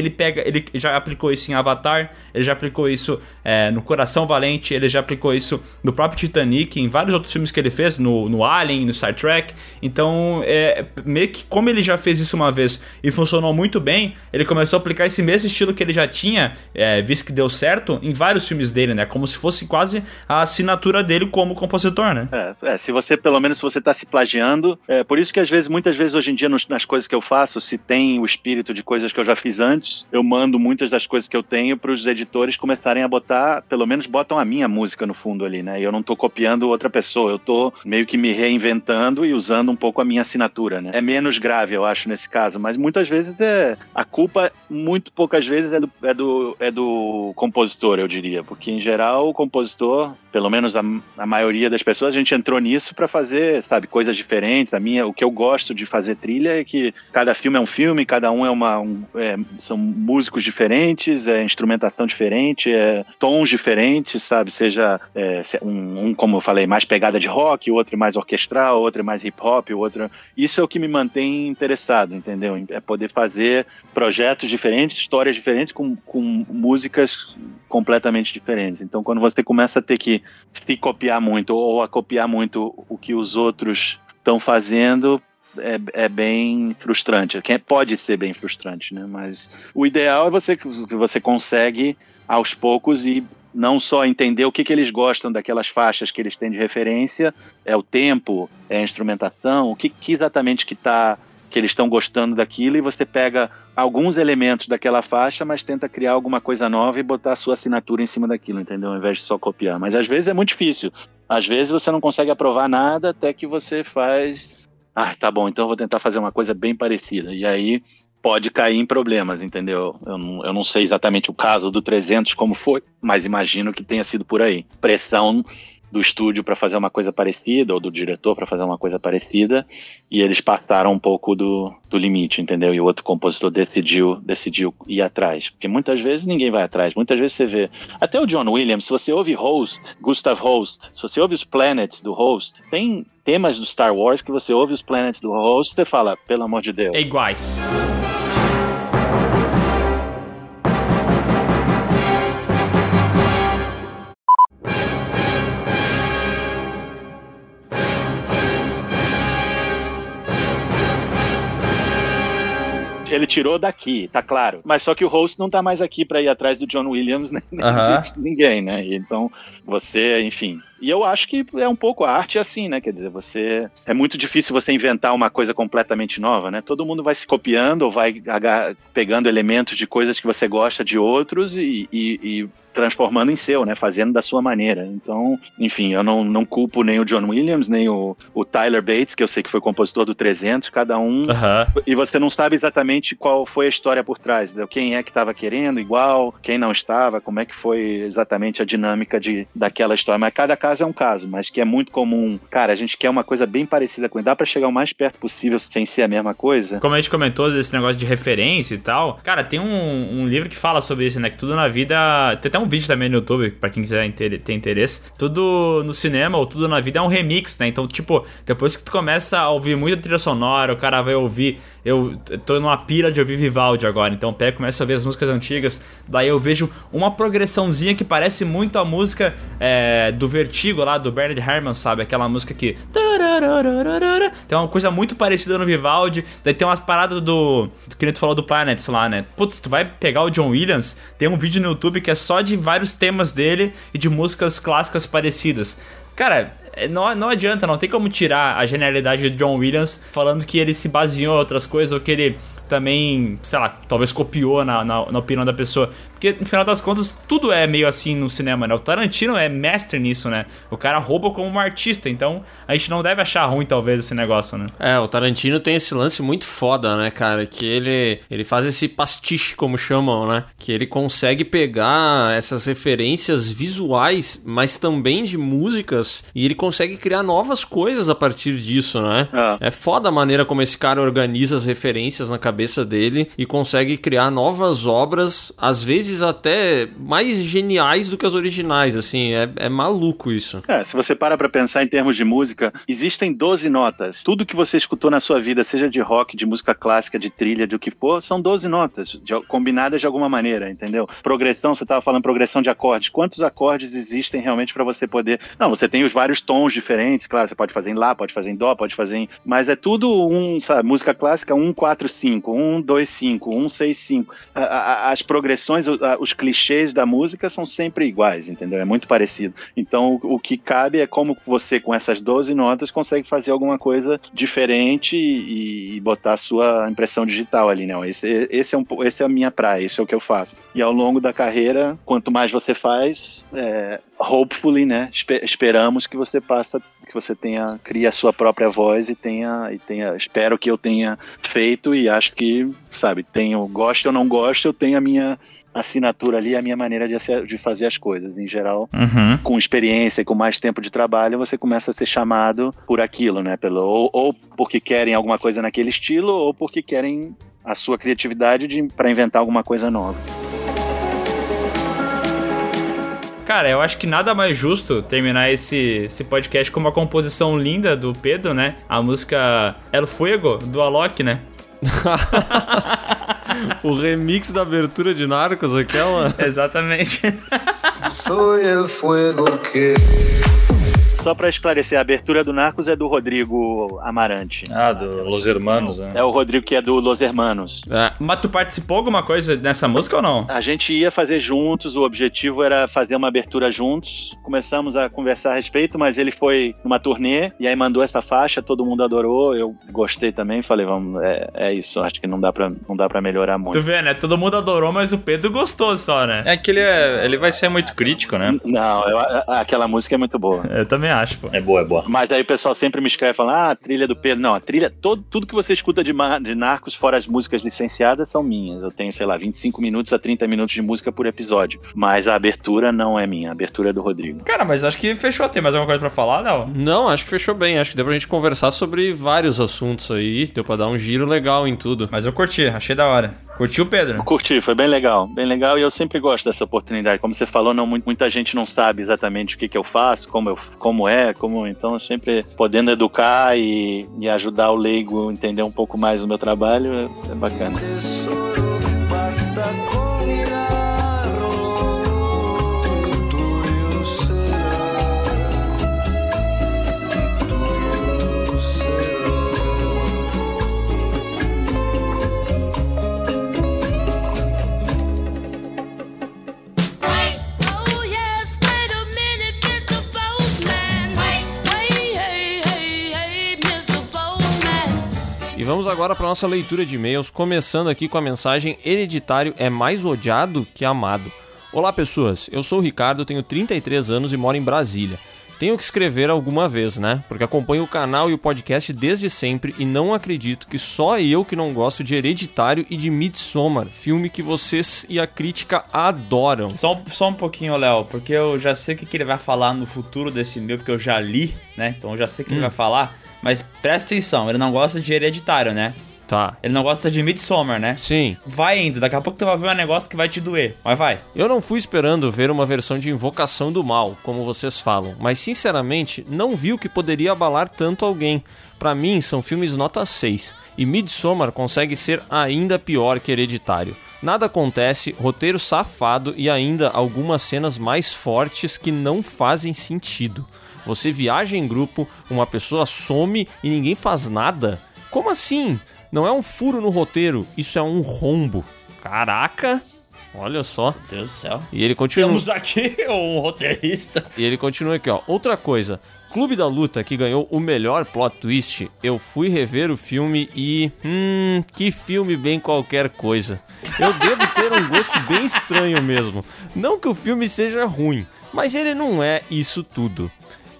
Ele pega, ele já aplicou isso em Avatar, ele já aplicou isso é, no Coração Valente, ele já aplicou isso no próprio Titanic, em vários outros filmes que ele fez, no, no Alien, no Star Trek. Então, é, meio que como ele já fez isso uma vez e funcionou muito bem, ele começou a aplicar esse mesmo estilo que ele já tinha, é, visto que deu certo, em vários filmes dele, né? Como se fosse quase a assinatura dele como compositor, né? É, é se você, pelo menos, se você está se plagiando, é por isso que às vezes, muitas vezes hoje em dia, nos, nas coisas que eu faço, se tem o espírito de coisas que eu já fiz antes, eu mando muitas das coisas que eu tenho para os editores começarem a botar, pelo menos botam a minha música no fundo ali, né? E eu não tô copiando outra pessoa, eu tô meio que me reinventando e usando um pouco a minha assinatura, né? É menos grave, eu acho, nesse caso, mas muitas vezes é. A culpa, muito poucas vezes, é do, é do, é do compositor, eu diria, porque em geral o compositor, pelo menos a, a maioria das pessoas, a gente entrou nisso para fazer, sabe, coisas diferentes. A minha, o que eu gosto de fazer trilha é que cada filme é um filme, cada um é uma. Um, é, são músicos diferentes, é instrumentação diferente, é tons diferentes, sabe? Seja é, um, um, como eu falei, mais pegada de rock, outro mais orquestral, outro mais hip hop, o outro. Isso é o que me mantém interessado, entendeu? É poder fazer projetos diferentes, histórias diferentes, com, com músicas completamente diferentes. Então, quando você começa a ter que se copiar muito ou a copiar muito o que os outros estão fazendo, é, é bem frustrante. Pode ser bem frustrante, né? Mas o ideal é você que você consegue aos poucos e não só entender o que, que eles gostam daquelas faixas que eles têm de referência, é o tempo, é a instrumentação, o que, que exatamente que tá que eles estão gostando daquilo e você pega alguns elementos daquela faixa, mas tenta criar alguma coisa nova e botar a sua assinatura em cima daquilo, entendeu? Ao invés de só copiar. Mas às vezes é muito difícil. Às vezes você não consegue aprovar nada até que você faz ah, tá bom, então eu vou tentar fazer uma coisa bem parecida. E aí pode cair em problemas, entendeu? Eu não, eu não sei exatamente o caso do 300 como foi, mas imagino que tenha sido por aí. Pressão do estúdio para fazer uma coisa parecida, ou do diretor para fazer uma coisa parecida, e eles passaram um pouco do, do limite, entendeu? E o outro compositor decidiu, decidiu ir atrás. Porque muitas vezes ninguém vai atrás, muitas vezes você vê. Até o John Williams, se você ouve Host, Gustav Host, se você ouve os Planets do Host, tem temas do Star Wars que você ouve os Planets do Host, você fala, pelo amor de Deus. É iguais. Ele tirou daqui, tá claro. Mas só que o host não tá mais aqui para ir atrás do John Williams, nem, uh -huh. de ninguém, né? Então, você, enfim, e eu acho que é um pouco a arte assim, né? Quer dizer, você. É muito difícil você inventar uma coisa completamente nova, né? Todo mundo vai se copiando ou vai pegando elementos de coisas que você gosta de outros e, e, e transformando em seu, né? Fazendo da sua maneira. Então, enfim, eu não, não culpo nem o John Williams, nem o, o Tyler Bates, que eu sei que foi compositor do 300, cada um. E você não sabe exatamente qual foi a história por trás, entendeu? quem é que estava querendo igual, quem não estava, como é que foi exatamente a dinâmica de, daquela história. Mas cada caso é um caso, mas que é muito comum. Cara, a gente quer uma coisa bem parecida com ele. Dá pra chegar o mais perto possível sem ser a mesma coisa? Como a gente comentou desse negócio de referência e tal, cara, tem um, um livro que fala sobre isso, né? Que tudo na vida. Tem até um vídeo também no YouTube, pra quem quiser ter interesse. Tudo no cinema ou tudo na vida é um remix, né? Então, tipo, depois que tu começa a ouvir muita trilha sonora, o cara vai ouvir. Eu tô numa pira de ouvir Vivaldi agora, então pego, começo a ver as músicas antigas, daí eu vejo uma progressãozinha que parece muito a música é, do Vertigo lá, do Bernard Herrmann, sabe? Aquela música que. Tem uma coisa muito parecida no Vivaldi, daí tem umas paradas do. do que nem tu falou do Planets lá, né? Putz, tu vai pegar o John Williams, tem um vídeo no YouTube que é só de vários temas dele e de músicas clássicas parecidas. Cara, é, não, não adianta, não tem como tirar a genialidade de John Williams falando que ele se baseou em outras coisas ou que ele também, sei lá, talvez copiou na, na, na opinião da pessoa. Porque, no final das contas, tudo é meio assim no cinema, né? O Tarantino é mestre nisso, né? O cara rouba como um artista, então a gente não deve achar ruim, talvez, esse negócio, né? É, o Tarantino tem esse lance muito foda, né, cara? Que ele, ele faz esse pastiche, como chamam, né? Que ele consegue pegar essas referências visuais, mas também de músicas, e ele consegue criar novas coisas a partir disso, né? Ah. É foda a maneira como esse cara organiza as referências na cabeça dele e consegue criar novas obras, às vezes até mais geniais do que as originais, assim. É, é maluco isso. É, se você para pra pensar em termos de música, existem 12 notas. Tudo que você escutou na sua vida, seja de rock, de música clássica, de trilha, de o que for, são 12 notas, de- combinadas de alguma maneira, entendeu? Progressão, você estava falando progressão de acordes. Quantos acordes existem realmente para você poder. Não, você tem os vários tons diferentes, claro, você pode fazer em Lá, pode fazer em Dó, pode fazer em. Mas é tudo um, sabe, música clássica 1, 4, 5, 1, 2, 5, 1, 6, 5. A- a- As progressões, os clichês da música são sempre iguais, entendeu? É muito parecido. Então, o, o que cabe é como você, com essas 12 notas, consegue fazer alguma coisa diferente e, e botar a sua impressão digital ali, não. Esse, esse, é um, esse é a minha praia, esse é o que eu faço. E ao longo da carreira, quanto mais você faz, é, hopefully, né? espe- esperamos que você passa, que você tenha, crie a sua própria voz e tenha, e tenha, espero que eu tenha feito e acho que, sabe, tenho, gosto ou não gosto, eu tenho a minha assinatura ali, a minha maneira de, de fazer as coisas. Em geral, Uhum. com experiência e com mais tempo de trabalho, você começa a ser chamado por aquilo, né? Pelo, ou, ou porque querem alguma coisa naquele estilo, ou porque querem a sua criatividade para inventar alguma coisa nova. Cara, eu acho que nada mais justo terminar esse, esse podcast com uma composição linda do Pedro, né? A música El Fuego, do Alok, né? O remix da abertura de Narcos, aquela. Exatamente. Soy el fuego que Só para esclarecer, a abertura do Narcos é do Rodrigo Amarante. Ah, do Los Hermanos, né? É o Rodrigo que é do Los Hermanos. É, Mas tu participou alguma coisa nessa música ou não? A gente ia fazer juntos, o objetivo era fazer uma abertura juntos. Começamos a conversar a respeito, mas ele foi numa turnê e aí mandou essa faixa, todo mundo adorou, eu gostei também, falei, vamos, é, é isso, acho que não dá pra, não dá pra melhorar Tu muito. vê, né? Todo mundo adorou, mas o Pedro gostou só, né? É que ele, é, ele vai ser muito crítico, né? Não, eu- aquela música é muito boa. Eu também acho, pô. É boa, é boa. Mas aí o pessoal sempre me escreve falando, ah, a trilha do Pedro. Não, a trilha, todo, tudo que você escuta de, ma- de Narcos, fora as músicas licenciadas, são minhas. Eu tenho, sei lá, 25 minutos a 30 minutos de música por episódio. Mas a abertura não é minha, a abertura é do Rodrigo. Cara, mas acho que fechou. Tem mais alguma coisa pra falar, não? Não, acho que fechou bem. Acho que deu pra gente conversar sobre vários assuntos aí. Deu pra dar um giro legal em tudo. Mas eu curti, achei da hora. Curtiu, Pedro? Curti, foi bem legal, bem legal e eu sempre gosto dessa oportunidade. Como você falou, não, mu- muita gente não sabe exatamente o que, que eu faço, como, eu, como é, como então sempre podendo educar e, e ajudar o leigo a entender um pouco mais o meu trabalho é, é bacana. Agora para nossa leitura de e-mails, começando aqui com a mensagem Hereditário é mais odiado que amado. Olá pessoas, eu sou o Ricardo, tenho 33 anos e moro em Brasília. Tenho que escrever alguma vez, né? Porque acompanho o canal e o podcast desde sempre e não acredito que só eu que não gosto de Hereditário e de Midsommar, filme que vocês e a crítica adoram. Só, um- só um pouquinho, Léo, porque eu já sei o que, que ele vai falar no futuro desse meu, porque eu já li, né? Então eu já sei o que ele vai falar. Mas presta atenção, ele não gosta de hereditário, né? Tá. Ele não gosta de Midsommar, né? Sim. Vai indo, daqui a pouco tu vai ver um negócio que vai te doer. Mas vai. Eu não fui esperando ver uma versão de Invocação do Mal, como vocês falam, mas sinceramente não vi o que poderia abalar tanto alguém. Pra mim, são filmes nota 6, e Midsommar consegue ser ainda pior que Hereditário. Nada acontece, roteiro safado e ainda algumas cenas mais fortes que não fazem sentido. Você viaja em grupo, uma pessoa some e ninguém faz nada? Como assim? Não é um furo no roteiro, isso é um rombo. Caraca! Olha só. Meu Deus do céu. E ele continua. Temos aqui um roteirista. E ele continua aqui, ó. Outra coisa. Clube da Luta, que ganhou o melhor plot twist, eu fui rever o filme e. Hum, que filme bem qualquer coisa. Eu devo ter um gosto bem estranho mesmo. Não que o filme seja ruim, mas ele não é isso tudo.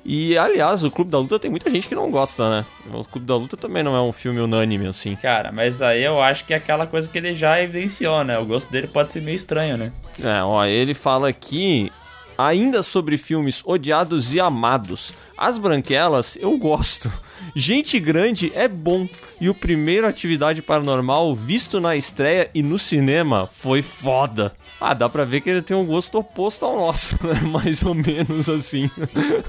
E, aliás, o Clube da Luta tem muita gente que não gosta, né? O Clube da Luta também não é um filme unânime, assim. Cara, mas aí eu acho que é aquela coisa que ele já evidenciou, né? O gosto dele pode ser meio estranho, né? É, ó, ele fala aqui ainda sobre filmes odiados e amados. As Branquelas eu gosto. Gente Grande é bom. E o primeiro Atividade Paranormal visto na estreia e no cinema foi foda. Ah, dá pra ver que ele tem um gosto oposto ao nosso, né? Mais ou menos assim.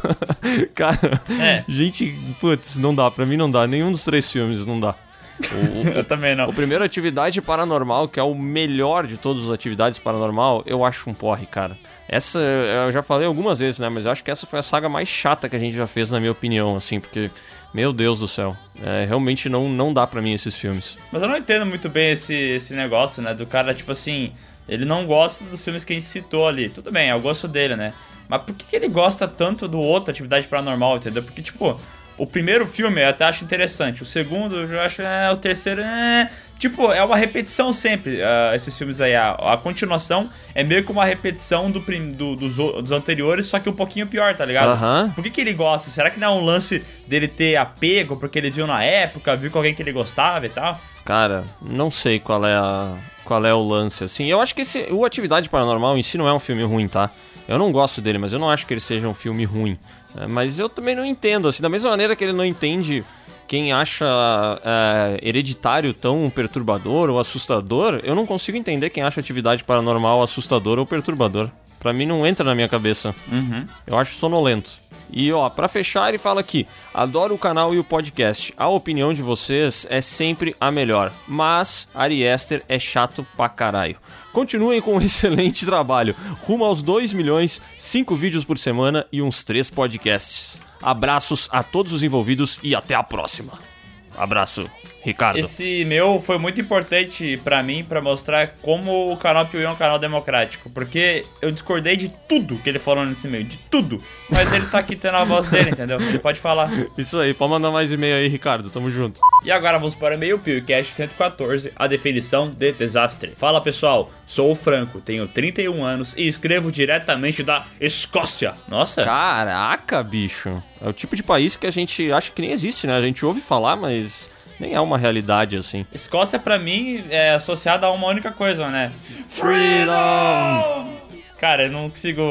Cara, É. gente, putz, não dá. Pra mim não dá. Nenhum dos três filmes não dá. O- Eu também não. o primeiro Atividade Paranormal, que é o melhor de todas as atividades paranormal, eu acho um porre, cara. Essa, eu já falei algumas vezes, né? Mas eu acho que essa foi a saga mais chata que a gente já fez, na minha opinião, assim, porque, meu Deus do céu, é, realmente não, não dá pra mim esses filmes. Mas eu não entendo muito bem esse, esse negócio, né? Do cara, tipo assim, ele não gosta dos filmes que a gente citou ali. Tudo bem, é o gosto dele, né? Mas por que, que ele gosta tanto do outro Atividade Paranormal, entendeu? Porque, tipo, o primeiro filme eu até acho interessante. O segundo eu acho. É, o terceiro. É, tipo, é uma repetição sempre, ah, esses filmes aí. A, a continuação é meio que uma repetição do, do- dos, dos anteriores, só que um pouquinho pior, tá ligado? Aham. Por que, que ele gosta? Será que não é um lance dele ter apego porque ele viu na época, viu com alguém que ele gostava e tal? Cara, não sei qual é a, qual é o lance, assim. Eu acho que esse, o Atividade Paranormal em si não é um filme ruim, tá? Eu não gosto dele, mas eu não acho que ele seja um filme ruim. É, mas eu também não entendo, assim, da mesma maneira que ele não entende quem acha é, hereditário tão perturbador ou assustador, eu não consigo entender quem acha atividade paranormal assustador ou perturbador. Pra mim não entra na minha cabeça. Uhum. Eu acho sonolento. E ó, pra fechar, ele fala aqui: adoro o canal e o podcast. A opinião de vocês é sempre a melhor. Mas Ari Aster é chato pra caralho. Continuem com um excelente trabalho. Rumo aos 2 milhões, 5 vídeos por semana e uns 3 podcasts. Abraços a todos os envolvidos e até a próxima. Abraço, Ricardo. Esse meu foi muito importante pra mim pra mostrar como o canal Piuí é um canal democrático, porque eu discordei de tudo que ele falou nesse meio, de tudo. Mas ele tá aqui tendo a voz dele, entendeu? Ele pode falar. Isso aí, pode mandar mais e-mail aí, Ricardo. Tamo junto. E agora vamos para o e-mail PewCast 114, a definição de desastre. Fala pessoal, sou o Franco, tenho 31 anos e escrevo diretamente da Escócia. Nossa, Caraca, bicho. É o tipo de país que a gente acha que nem existe, né? A gente ouve falar, mas nem é uma realidade assim. Escócia pra mim é associada a uma única coisa, né? Freedom! Cara, eu não consigo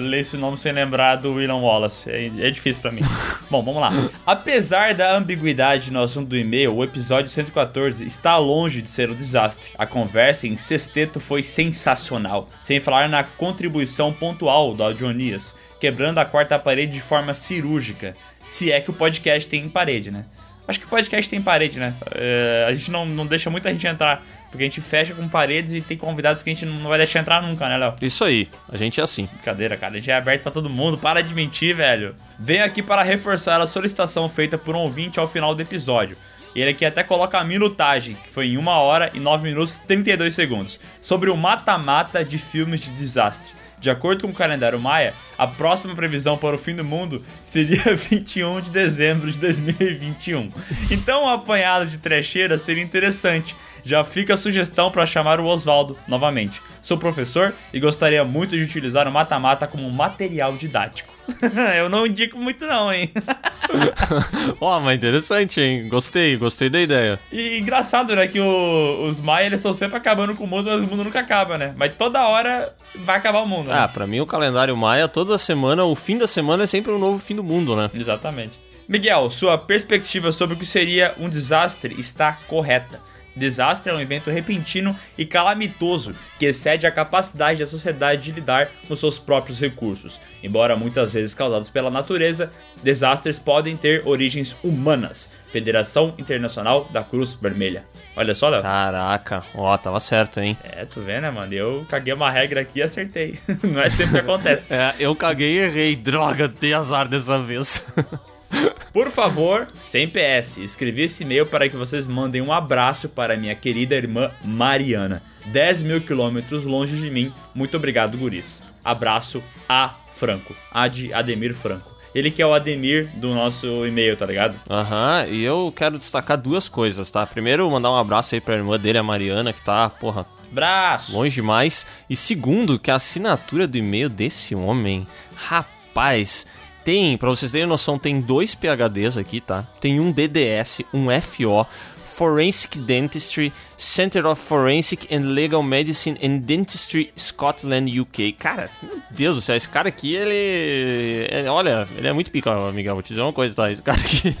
ler esse nome sem lembrar do William Wallace. É, é difícil pra mim. Bom, vamos lá. Apesar da ambiguidade no assunto do e-mail, o episódio 114 está longe de ser um desastre. A conversa em sexteto foi sensacional. Sem falar na contribuição pontual do Audionias, quebrando a quarta parede de forma cirúrgica. Se é que o podcast tem parede, né? Acho que podcast tem parede, né? É, a gente não, não deixa muita gente entrar. Porque a gente fecha com paredes e tem convidados que a gente não vai deixar entrar nunca, né, Léo? Isso aí, a gente é assim. Brincadeira, cara. A gente é aberto pra todo mundo. Para de mentir, velho. Venho aqui para reforçar a solicitação feita por um ouvinte ao final do episódio. Ele aqui até coloca a minutagem, que foi em 1 hora e 9 minutos e 32 segundos, sobre o mata-mata de filmes de desastre. De acordo com o calendário Maia, a próxima previsão para o fim do mundo seria 21 de dezembro de 2021. Então, um apanhado de trecheira seria interessante. Já fica a sugestão para chamar o Oswaldo novamente. Sou professor e gostaria muito de utilizar o mata-mata como material didático. eu não indico muito não, hein? Ó, mas interessante, hein? Gostei, gostei da ideia. E engraçado, né, que o- os Maia, eles estão sempre acabando com o mundo, mas o mundo nunca acaba, né? Mas toda hora vai acabar o mundo, né? Ah, pra mim o calendário maia, toda semana, o fim da semana é sempre um novo fim do mundo, né? Exatamente. Miguel, sua perspectiva sobre o que seria um desastre está correta. Desastre é um evento repentino e calamitoso que excede a capacidade da sociedade de lidar com seus próprios recursos. Embora muitas vezes causados pela natureza, desastres podem ter origens humanas. Federação Internacional da Cruz Vermelha. Olha só, Léo. Caraca, ó, tava certo, hein? É, tu vê, né, mano? Eu caguei uma regra aqui e acertei. Não é sempre que acontece. É, eu caguei e errei. Droga, dei azar dessa vez. Por favor, sem PS, escrevi esse e-mail para que vocês mandem um abraço para minha querida irmã Mariana. 10 mil quilômetros longe de mim. Muito obrigado, guris. Abraço a Franco. A de Ademir Franco. Ele que é o Ademir do nosso e-mail, tá ligado? Aham, e eu quero destacar duas coisas, tá? Primeiro, mandar um abraço aí pra irmã dele, a Mariana, que tá, porra, Abraço! longe demais. E segundo, que a assinatura do e-mail desse homem, rapaz, tem, pra vocês terem noção, tem dois PHDs aqui, tá? Tem um DDS, um FO, Forensic Dentistry, Center of Forensic and Legal Medicine and Dentistry, Scotland, UK. Cara, meu Deus do céu, esse cara aqui, ele. é- olha, ele é muito pica, Miguel. Vou te dizer uma coisa, tá? Esse cara aqui.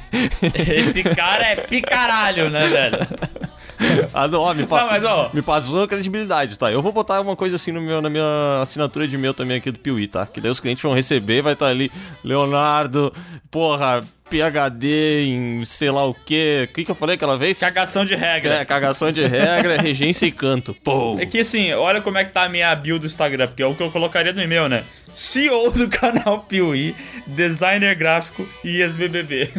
Esse cara é picaralho, né, velho? Ah, não, ó, me, pa- Não, mas, ó. me passou credibilidade, tá? Eu vou botar uma coisa assim no meu, na minha assinatura de e-mail também aqui do Piuí, tá? Que daí os clientes vão receber, vai estar ali, Leonardo, porra, PHD em sei lá o quê. O que, que eu falei aquela vez? Cagação de regra. É, cagação de regra, regência e canto. Pô! É que assim, olha como é que tá a minha bio do Instagram, porque é o que eu colocaria no e-mail, né? CEO do canal Piuí, designer gráfico e ex-BBB.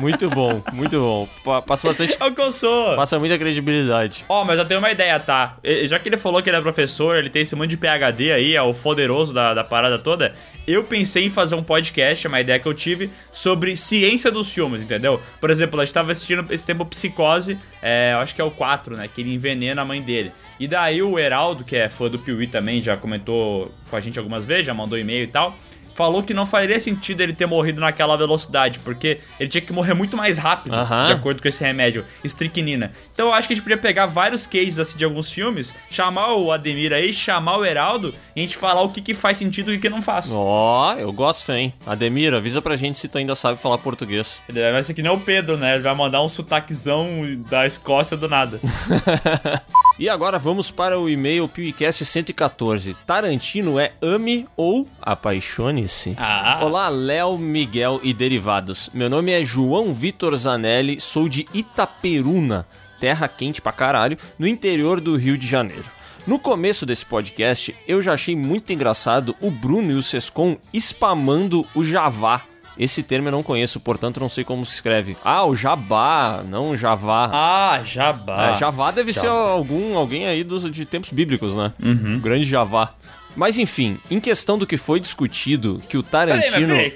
Muito bom, muito bom. Pa- Passa bastante. É o que eu sou. Passa muita credibilidade. Ó, mas eu tenho uma ideia, tá? Já que ele falou que ele é professor, ele tem esse monte de PHD aí, é o poderoso da, da parada toda. Eu pensei em fazer um podcast, é uma ideia que eu tive, sobre ciência dos filmes, entendeu? Por exemplo, a gente tava assistindo esse tempo Psicose, é, eu acho que é o 4, né? Que ele envenena a mãe dele. E daí o Heraldo, que é fã do Piuí também, já comentou com a gente algumas vezes, já mandou e-mail e tal. Falou que não faria sentido ele ter morrido naquela velocidade, porque ele tinha que morrer muito mais rápido, de acordo com esse remédio, estricnina. Então eu acho que a gente podia pegar vários cases assim de alguns filmes, chamar o Ademir aí, chamar o Heraldo, e a gente falar o que, que faz sentido e o que não faz. Ó, eu gosto, hein? Ademir, avisa pra gente se tu ainda sabe falar português. Ele Vai ser que nem o Pedro, né? Ele vai mandar um sotaquezão da Escócia do nada. E agora vamos para o e-mail PewCast 114. Tarantino é ame ou apaixone-se? Ah. Olá, Léo, Miguel e derivados. Meu nome é João Vitor Zanelli, sou de Itaperuna, terra quente pra caralho, no interior do Rio de Janeiro. No começo desse podcast, eu já achei muito engraçado o Bruno e o Sescon spamando o Javá. Esse termo eu não conheço, portanto não sei como se escreve. Ah, o Jabá, não o Javá. Ah, jabá. É, Javá deve ser algum, alguém aí dos, de tempos bíblicos, né? Uhum. O grande Javá. Mas enfim, em questão do que foi discutido, que o Peraí, Tarantino. peraí.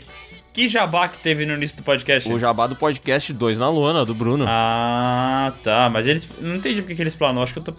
Que jabá que teve no início do podcast? o Jabá do podcast 2 na lona, do Bruno. Ah, tá. Mas eles. Não entendi porque que eles planou. Acho que eu tô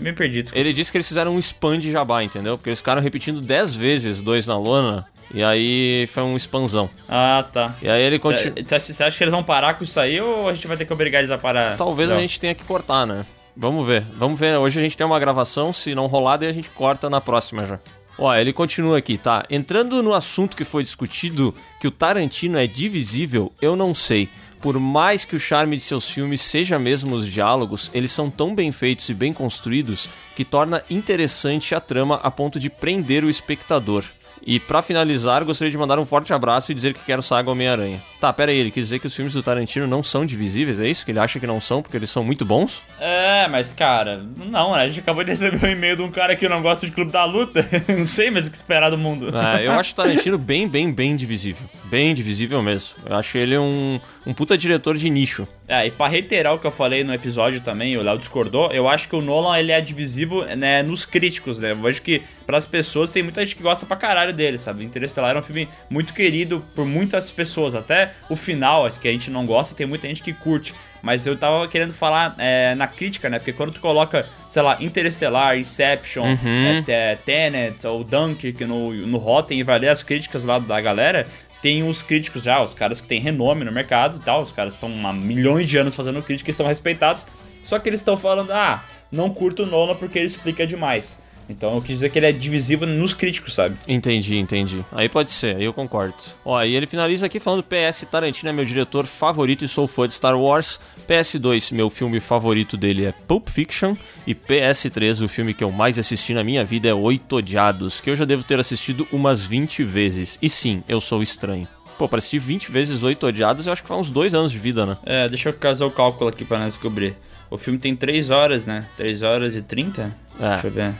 meio perdido. Ele disse que eles fizeram um spam de Jabá, entendeu? Porque eles ficaram repetindo 10 vezes 2 na lona. E aí foi um spamzão. Ah, tá. E aí ele continua. É, Você acha que eles vão parar com isso aí ou a gente vai ter que obrigar eles a parar? Talvez Não. a gente tenha que cortar, né? Vamos ver. Vamos ver. Hoje a gente tem uma gravação. Se não rolar, daí a gente corta na próxima já. Ó, ele continua aqui, tá? Entrando no assunto que foi discutido, que o Tarantino é divisível, eu não sei. Por mais que o charme de seus filmes seja mesmo os diálogos, eles são tão bem feitos e bem construídos que torna interessante a trama a ponto de prender o espectador. E pra finalizar, gostaria de mandar um forte abraço e dizer que quero Saga Homem-Aranha. Tá, pera aí, ele quis dizer que os filmes do Tarantino não são divisíveis, é isso? Que ele acha que não são porque eles são muito bons? É, mas cara, não, né? A gente acabou de receber um e-mail de um cara que não gosta de Clube da Luta. não sei mais o que esperar do mundo. É, eu acho o Tarantino bem, bem, bem divisível. Bem divisível mesmo. Eu acho ele um, um puta diretor de nicho. É, e pra reiterar o que eu falei no episódio também, o Léo discordou, eu acho que o Nolan ele é divisível né, nos críticos, né? Eu vejo que pras pessoas tem muita gente que gosta pra caralho dele, sabe? Interestelar é um filme muito querido por muitas pessoas. Até o final, que a gente não gosta, tem muita gente que curte. Mas eu tava querendo falar é, na crítica, né? Porque quando tu coloca, sei lá, Interestelar, Inception, Uhum. é, é, Tenet ou Dunkirk no, no Rotten e vai ler as críticas lá da galera, tem os críticos já, os caras que têm renome no mercado e tal, os caras estão há milhões de anos fazendo crítica e são respeitados, só que eles estão falando, ah, não curto o Nolan porque ele explica demais. Então eu quis dizer que ele é divisivo nos críticos, sabe? Entendi, entendi. Aí pode ser, aí eu concordo. Ó, e ele finaliza aqui falando PS Tarantino é meu diretor favorito e sou fã de Star Wars. PS2, meu filme favorito dele é Pulp Fiction. E PS3, o filme que eu mais assisti na minha vida é Oito Odiados, que eu já devo ter assistido umas 20 vezes. E sim, eu sou estranho. Pô, pra assistir 20 vezes Oito Odiados, eu acho que faz uns dois anos de vida, né? É, deixa eu fazer o cálculo aqui pra nós descobrir. O filme tem 3 horas, né? 3 horas e 30? É. Deixa eu ver.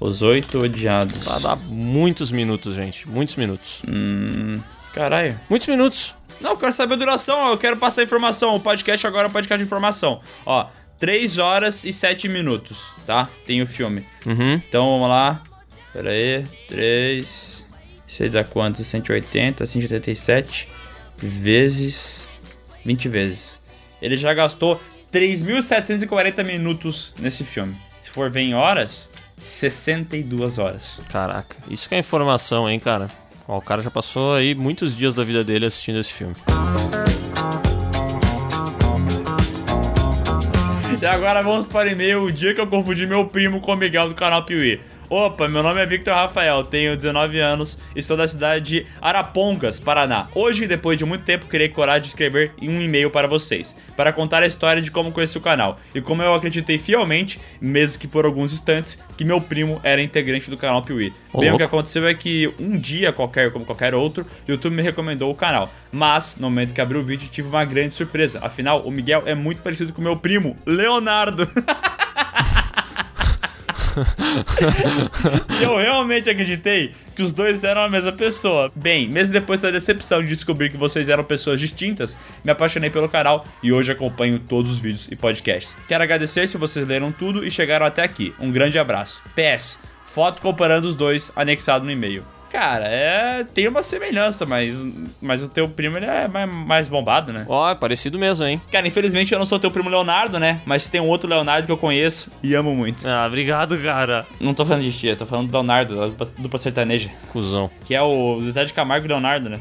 Os Oito Odiados. Vai dar muitos minutos, gente. Muitos minutos. Hum. Caralho. Muitos minutos. Não, eu quero saber a duração, eu quero passar a informação. O podcast agora é podcast de informação. Ó, 3 horas e 7 minutos, tá? Tem o filme. Uhum. Então vamos lá. Pera aí. 3. Isso aí dá quanto? 180, 187 vezes 20 vezes. Ele já gastou 3.740 minutos nesse filme. Se for ver em horas, 62 horas. Caraca, isso que é informação, hein, cara? Ó, o cara já passou aí muitos dias da vida dele assistindo esse filme. E agora vamos para o e-mail, o dia que eu confundi meu primo com o Miguel do canal Piuí. Opa, meu nome é Victor Rafael, tenho 19 anos e sou da cidade de Arapongas, Paraná. Hoje, depois de muito tempo, criei coragem de escrever um e-mail para vocês, para contar a história de como conheci o canal e como eu acreditei fielmente, mesmo que por alguns instantes, que meu primo era integrante do canal Piuí. Ô, Bem, o que aconteceu é que um dia qualquer, como qualquer outro, o YouTube me recomendou o canal. Mas, no momento que abri o vídeo, tive uma grande surpresa. Afinal, o Miguel é muito parecido com meu primo, Leonardo. E eu realmente acreditei que os dois eram a mesma pessoa. Bem, mesmo depois da decepção de descobrir que vocês eram pessoas distintas, me apaixonei pelo canal e hoje acompanho todos os vídeos e podcasts. Quero agradecer se vocês leram tudo e chegaram até aqui. Um grande abraço. PS, foto comparando os dois anexado no e-mail. Cara, é. Tem uma semelhança, mas, mas o teu primo ele é mais, mais bombado, né? Ó, é parecido mesmo, hein? Cara, infelizmente eu não sou teu primo Leonardo, né? Mas tem um outro Leonardo que eu conheço e amo muito. Ah, obrigado, cara. Não tô falando de tia, tô falando do Leonardo, dupla- dupla sertaneja. Cusão. Que é o Zé de Camargo e Leonardo, né?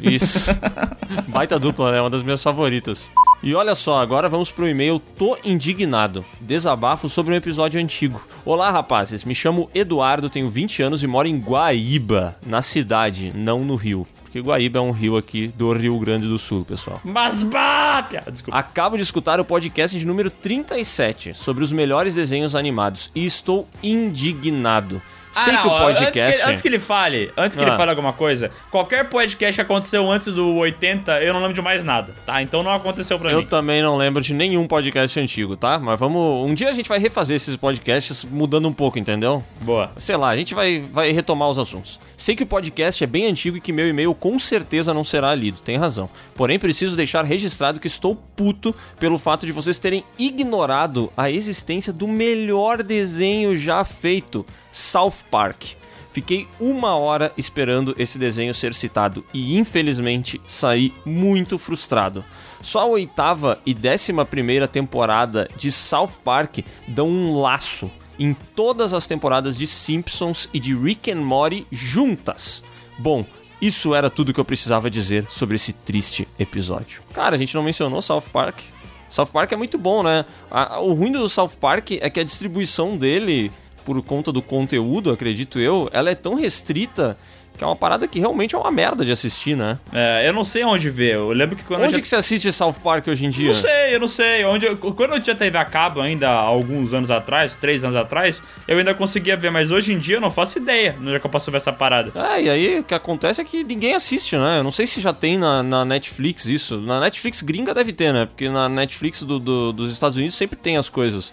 Isso. Baita dupla, né? Uma das minhas favoritas. E olha só, agora vamos pro e-mail Tô Indignado. Desabafo sobre um episódio antigo. Olá, rapazes. Me chamo Eduardo, tenho 20 anos e moro em Guaíba, na cidade, não no Rio. Porque Guaíba é um rio aqui do Rio Grande do Sul, pessoal. Mas bah! Desculpa. Acabo de escutar o podcast de número 37 sobre os melhores desenhos animados e estou indignado. Sei que o Ah, podcast. Antes que, antes que ele fale, antes que Ah. ele fale alguma coisa, qualquer podcast que aconteceu antes do 80, eu não lembro de mais nada, tá? Então não aconteceu pra Eu mim. também não lembro de nenhum podcast antigo, tá? Mas vamos. Um dia a gente vai refazer esses podcasts mudando um pouco, entendeu? Boa. Sei lá, a gente vai, vai retomar os assuntos. Sei que o podcast é bem antigo e que meu e-mail com certeza não será lido, tem razão. Porém, preciso deixar registrado que estou puto pelo fato de vocês terem ignorado a existência do melhor desenho já feito, South Park. Fiquei uma hora esperando esse desenho ser citado e infelizmente saí muito frustrado. Só a oitava e décima primeira temporada de South Park dão um laço em todas as temporadas de Simpsons e de Rick and Morty juntas. Bom, isso era tudo que eu precisava dizer sobre esse triste episódio. Cara, a gente não mencionou South Park. South Park é muito bom, né? O ruim do South Park é que a distribuição dele, por conta do conteúdo, acredito eu, ela é tão restrita que é uma parada que realmente é uma merda de assistir, né? É, eu não sei onde ver. Eu lembro que quando Onde já... que você assiste South Park hoje em dia? Não sei, eu não sei. Onde eu- quando eu tinha TV a cabo ainda, há alguns anos atrás, três anos atrás, eu ainda conseguia ver, mas hoje em dia eu não faço ideia onde é que eu posso ver essa parada. É, e aí o que acontece é que ninguém assiste, né? Eu não sei se já tem na, na Netflix isso. Na Netflix gringa deve ter, né? Porque na Netflix do- do- dos Estados Unidos sempre tem as coisas.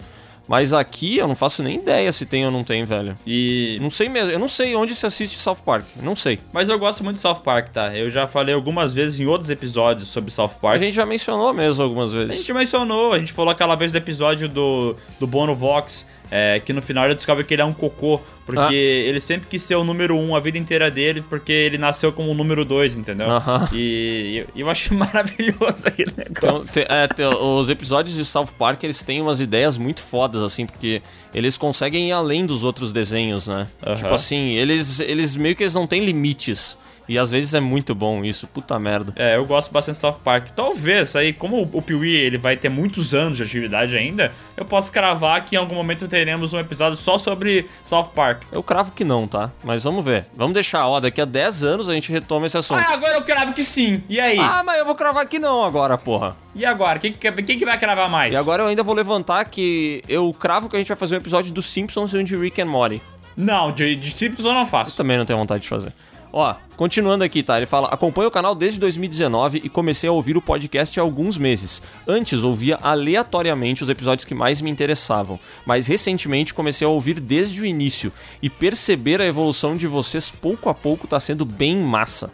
Mas aqui eu não faço nem ideia se tem ou não tem, velho. E. Não sei mesmo, eu não sei onde se assiste South Park. Não sei. Mas eu gosto muito de South Park, tá? Eu já falei algumas vezes em outros episódios sobre South A Park. gente já mencionou mesmo algumas A vezes. gente mencionou, a gente falou aquela vez do episódio do, do Bono Vox, é, que no final ele descobre que ele é um cocô, porque Ah. ele sempre quis ser o número um a vida inteira dele, porque ele nasceu como o número dois, entendeu? Aham. E, e eu achei maravilhoso aquele negócio. te- é, te- os episódios de South Park, eles têm umas ideias muito fodas, assim, porque eles conseguem ir além dos outros desenhos, né? Aham. Tipo assim, eles, eles meio que eles não têm limites. E às vezes é muito bom isso, puta merda. É, eu gosto bastante de South Park. Talvez, aí, como o Piuí ele vai ter muitos anos de atividade ainda, eu posso cravar que em algum momento teremos um episódio só sobre South Park. Eu cravo que não, tá? Mas vamos ver. Vamos deixar, ó, daqui a 10 anos a gente retoma esse assunto. Ah, agora eu cravo que sim. E aí? Ah, mas eu vou cravar que não agora, porra. E agora? Quem que, quem que vai cravar mais? E agora eu ainda vou levantar que eu cravo que a gente vai fazer um episódio dos Simpsons e um de Rick and Morty. Não, de, de Simpsons eu não faço. Também não tenho vontade de fazer. Ó, continuando aqui, tá? Ele fala: acompanho o canal desde 2019 e comecei a ouvir o podcast há alguns meses. Antes ouvia aleatoriamente os episódios que mais me interessavam, mas recentemente comecei a ouvir desde o início e perceber a evolução de vocês pouco a pouco tá sendo bem massa.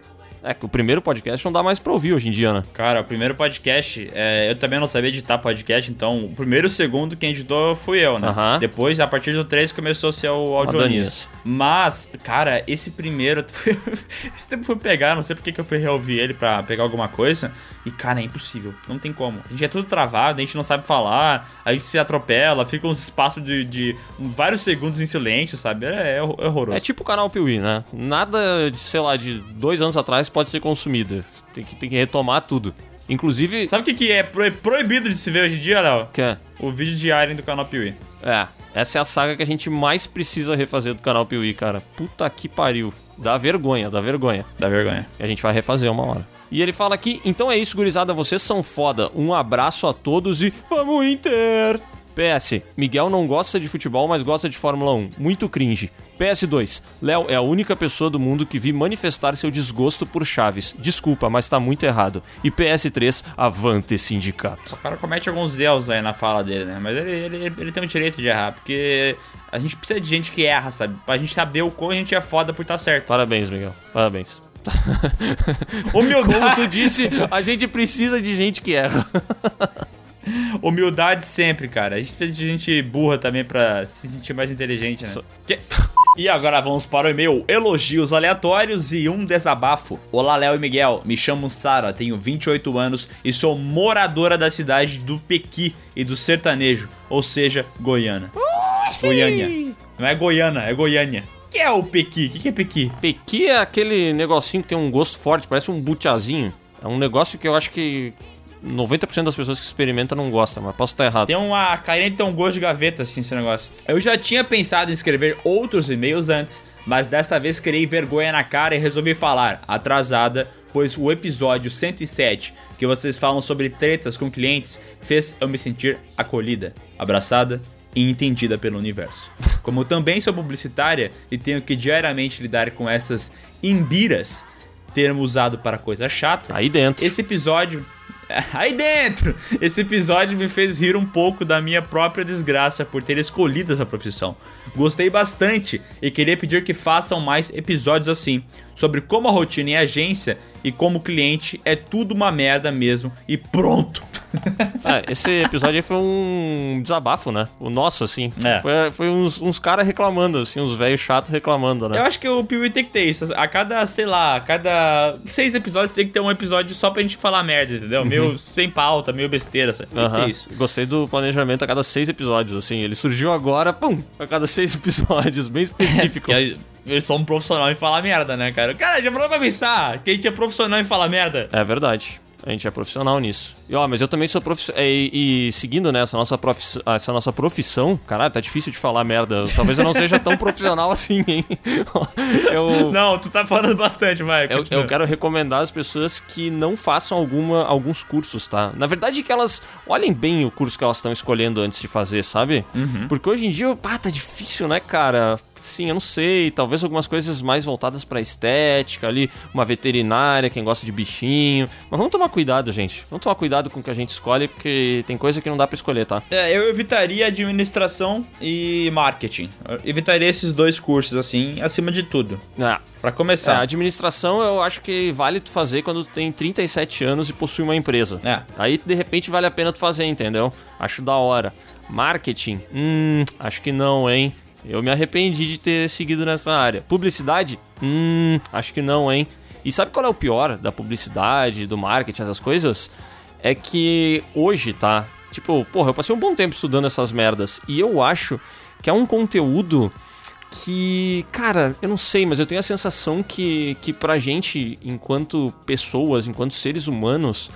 É que o primeiro podcast não dá mais pra ouvir hoje em dia, né? Cara, o primeiro podcast, é, eu também não sabia editar podcast, então o primeiro e o segundo quem editou fui eu, né? Aham. Depois, a partir do 3, começou a ser o Audionias. Mas, cara, esse primeiro, esse tempo foi pegar, não sei porque que eu fui reouvir ele pra pegar alguma coisa, e cara, é impossível, não tem como. A gente é tudo travado, a gente não sabe falar, a gente se atropela, fica uns espaços de, de vários segundos em silêncio, sabe? É, é horroroso. É tipo o canal Piuí, né? Nada de, sei lá, de dois anos atrás pode ser consumido. Tem que, tem que retomar tudo. Inclusive. Sabe o que, que é pro- proibido de se ver hoje em dia, Léo? Que é? O vídeo de Iron do canal Piuí. É, essa é a saga que a gente mais precisa refazer do canal Piuí, cara. Puta que pariu. Dá vergonha, dá vergonha. Dá vergonha. E a gente vai refazer uma hora. E ele fala aqui, então é isso, gurizada, vocês são foda. Um abraço a todos e vamos Inter! PS, Miguel não gosta de futebol, mas gosta de Fórmula 1. Muito cringe. PS2, Léo é a única pessoa do mundo que vi manifestar seu desgosto por Chaves. Desculpa, mas tá muito errado. E PS3, avante sindicato. O cara comete alguns deus aí na fala dele, né? Mas ele, ele, ele tem o direito de errar, porque a gente precisa de gente que erra, sabe? Pra gente saber o quão a gente é foda por estar certo. Parabéns, Miguel. Parabéns. Humildade. Como tu disse, a gente precisa de gente que erra. Humildade sempre, cara. A gente precisa de gente burra também pra se sentir mais inteligente, né? Que- E agora vamos para o e-mail Elogios Aleatórios e um desabafo. Olá, Léo e Miguel. Me chamo Sara, tenho 28 anos e sou moradora da cidade do Pequi e do sertanejo, ou seja, Goiânia. Goiânia. Não é Goiânia, é Goiânia. O que é o Pequi? O que que é Pequi? Pequi é aquele negocinho que tem um gosto forte, parece um butiazinho. É um negócio que eu acho que 90% das pessoas que experimentam não gostam, mas posso estar errado. Tem uma carinha tem um gosto de gaveta, assim, esse negócio. Eu já tinha pensado em escrever outros e-mails antes, mas desta vez criei vergonha na cara e resolvi falar, atrasada, pois o episódio 107, que vocês falam sobre tretas com clientes, fez eu me sentir acolhida, abraçada e entendida pelo universo. Como também sou publicitária e tenho que diariamente lidar com essas imbiras, termo usado para coisa chata, Aí dentro. esse episódio. Aí dentro! Esse episódio me fez rir um pouco da minha própria desgraça por ter escolhido essa profissão. Gostei bastante e queria pedir que façam mais episódios assim, sobre como a rotina em agência e como cliente é tudo uma merda mesmo e pronto! É, esse episódio aí foi um desabafo, né? O nosso, assim. É. Foi, foi uns, uns caras reclamando, assim, uns velhos chatos reclamando, né? Eu acho que o Piuí tem que ter isso. A cada, sei lá, a cada seis episódios tem que ter um episódio só pra gente falar merda, entendeu? Meio sem pauta, meio besteira, sabe? Tem que ter Aham. isso. Gostei do planejamento a cada seis episódios, assim. Ele surgiu agora, pum, a cada seis episódios, bem específico. E aí, eu sou um profissional em falar merda, né, cara? Cara, já parou pra pensar que a gente é profissional em falar merda? É verdade. A gente é profissional nisso. E ó, mas eu também sou profissional. E, e seguindo né, essa nossa, profiss... essa nossa profissão, caralho, tá difícil de falar merda. Talvez eu não seja tão profissional assim, hein? eu, Não, tu tá falando bastante, vai. eu, eu quero recomendar às pessoas que não façam alguma, alguns cursos, tá? Na verdade, que elas olhem bem o curso que elas estão escolhendo antes de fazer, sabe? Porque hoje em dia, pá, tá difícil, né, cara? Sim, eu não sei. Talvez algumas coisas mais voltadas pra estética ali, uma veterinária, quem gosta de bichinho. Mas vamos tomar cuidado, gente. Vamos tomar cuidado com o que a gente escolhe, porque tem coisa que não dá pra escolher, tá? É, eu evitaria administração e marketing. Eu evitaria esses dois cursos, assim, acima de tudo. Ah, Pra É, começar. administração eu acho que vale tu fazer quando tu tem 37 anos e possui uma empresa. É. Aí, de repente, vale a pena tu fazer, entendeu? Acho da hora. Marketing? Hum, acho que não, hein? Eu me arrependi de ter seguido nessa área. Publicidade? Hum, acho que não, hein? E sabe qual é o pior da publicidade, do marketing, essas coisas? É que hoje, tá? Tipo, porra, eu passei um bom tempo estudando essas merdas e eu acho que é um conteúdo que, cara, eu não sei, mas eu tenho a sensação que, que pra gente, enquanto pessoas, enquanto seres humanos,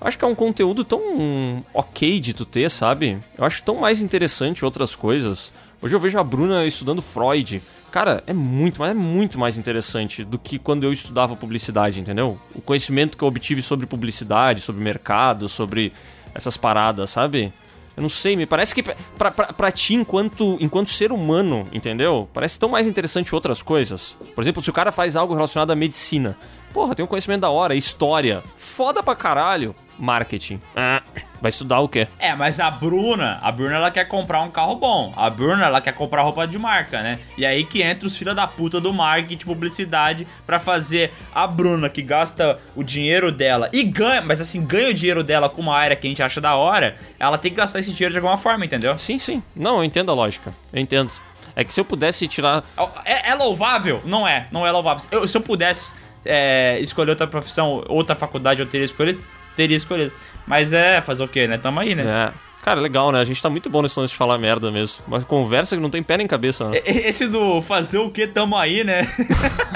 acho que é um conteúdo tão ok de tu ter, sabe? Eu acho tão mais interessante outras coisas. Hoje eu vejo a Bruna estudando Freud. Cara, é muito, mas é muito mais interessante do que quando eu estudava publicidade, entendeu? O conhecimento que eu obtive sobre publicidade, sobre mercado, sobre essas paradas, sabe? Eu não sei, me parece que pra, pra, pra ti, enquanto, enquanto ser humano, entendeu? Parece tão mais interessante outras coisas. Por exemplo, se o cara faz algo relacionado à medicina. Porra, tem um conhecimento da hora, história. Foda pra caralho. Marketing. Ah, vai estudar o quê? É, mas a Bruna, a Bruna ela quer comprar um carro bom. A Bruna ela quer comprar roupa de marca, né? E aí que entra os filha da puta do marketing, publicidade, pra fazer a Bruna que gasta o dinheiro dela e ganha, mas assim, ganha o dinheiro dela com uma área que a gente acha da hora, ela tem que gastar esse dinheiro de alguma forma, entendeu? Sim, sim. Não, eu entendo a lógica. Eu entendo. É que se eu pudesse tirar. É, é louvável? Não é, não é louvável. Eu- se eu pudesse é, escolher outra profissão, outra faculdade, eu teria escolhido, teria escolhido. Mas é, fazer o quê, né? Tamo aí, né? É. Cara, legal, né? A gente tá muito bom nesse lance de falar merda mesmo. Uma conversa que não tem pé nem cabeça, né? Esse do fazer o que tamo aí, né?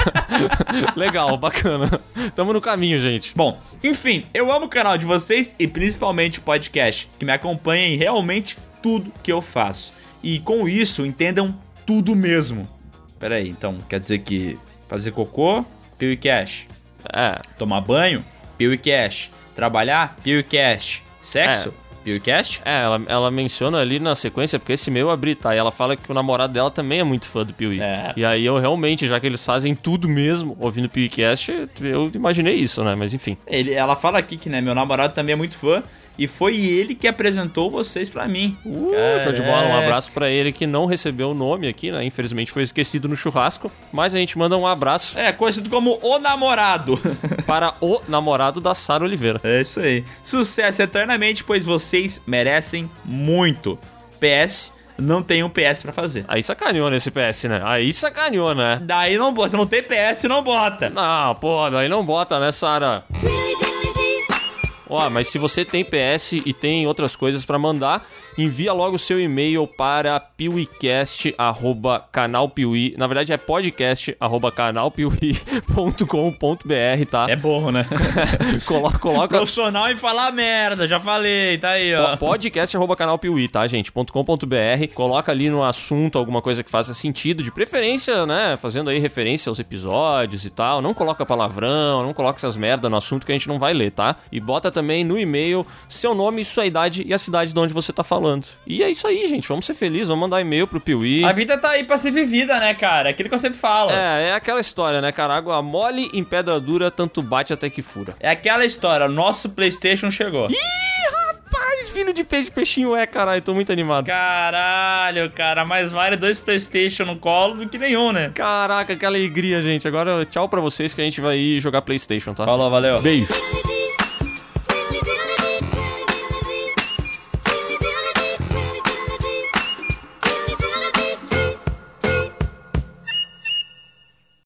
Legal, bacana. Tamo no caminho, gente. Bom, enfim, eu amo o canal de vocês e principalmente o podcast, que me acompanha em realmente tudo que eu faço. E com isso, entendam tudo mesmo. Pera aí, então, quer dizer que fazer cocô, pio e cash. É. Tomar banho, pio e cash. Trabalhar, pio cash. Sexo, e cash. É, ela, ela menciona ali na sequência, porque esse meu eu abri, tá? E ela fala que o namorado dela também é muito fã do Piuí. É. E aí eu realmente, já que eles fazem tudo mesmo ouvindo PewCast, eu imaginei isso, né? Mas enfim. Ele, ela fala aqui que, né, meu namorado também é muito fã. E foi ele que apresentou vocês pra mim. Uh, show de bola, um abraço pra ele que não recebeu o nome aqui, né? Infelizmente foi esquecido no churrasco. Mas a gente manda um abraço É, conhecido como o namorado. para o namorado da Sara Oliveira. É isso aí. Sucesso eternamente, pois vocês merecem muito. PS, não tem um PS pra fazer. Aí sacaneou nesse PS, né? Aí sacaneou, né? Daí não bota, se não tem PS, não bota. Não, pô, daí não bota, né, Sara? Ó, mas se você tem PS e tem outras coisas pra mandar, envia logo o seu e-mail para piuicast@canalpiuí. Na verdade é podcast arroba canalpiuí.com.br, tá? É burro, né? coloca, coloca Profissional em falar merda, já falei, tá aí, ó. podcast arroba canalpiuí, tá, gente? .com.br. Coloca ali no assunto alguma coisa que faça sentido, de preferência, né? Fazendo aí referência aos episódios e tal. Não coloca palavrão, não coloca essas merda no assunto que a gente não vai ler, tá? E bota também no e-mail seu nome, sua idade e a cidade de onde você tá falando. E é isso aí, gente. Vamos ser felizes, vamos mandar e-mail pro Piuí. A vida tá aí pra ser vivida, né, cara? Aquilo que eu sempre falo. É, é aquela história, né, cara? Água mole em pedra dura, tanto bate até que fura. É aquela história, nosso PlayStation chegou. Ih, rapaz, filho de peixe, peixinho é, caralho. Tô muito animado. Caralho, cara, mais vale dois PlayStation no colo do que nenhum, né? Caraca, que alegria, gente. Agora, tchau pra vocês que a gente vai ir jogar PlayStation, tá? Falou, valeu. Beijo.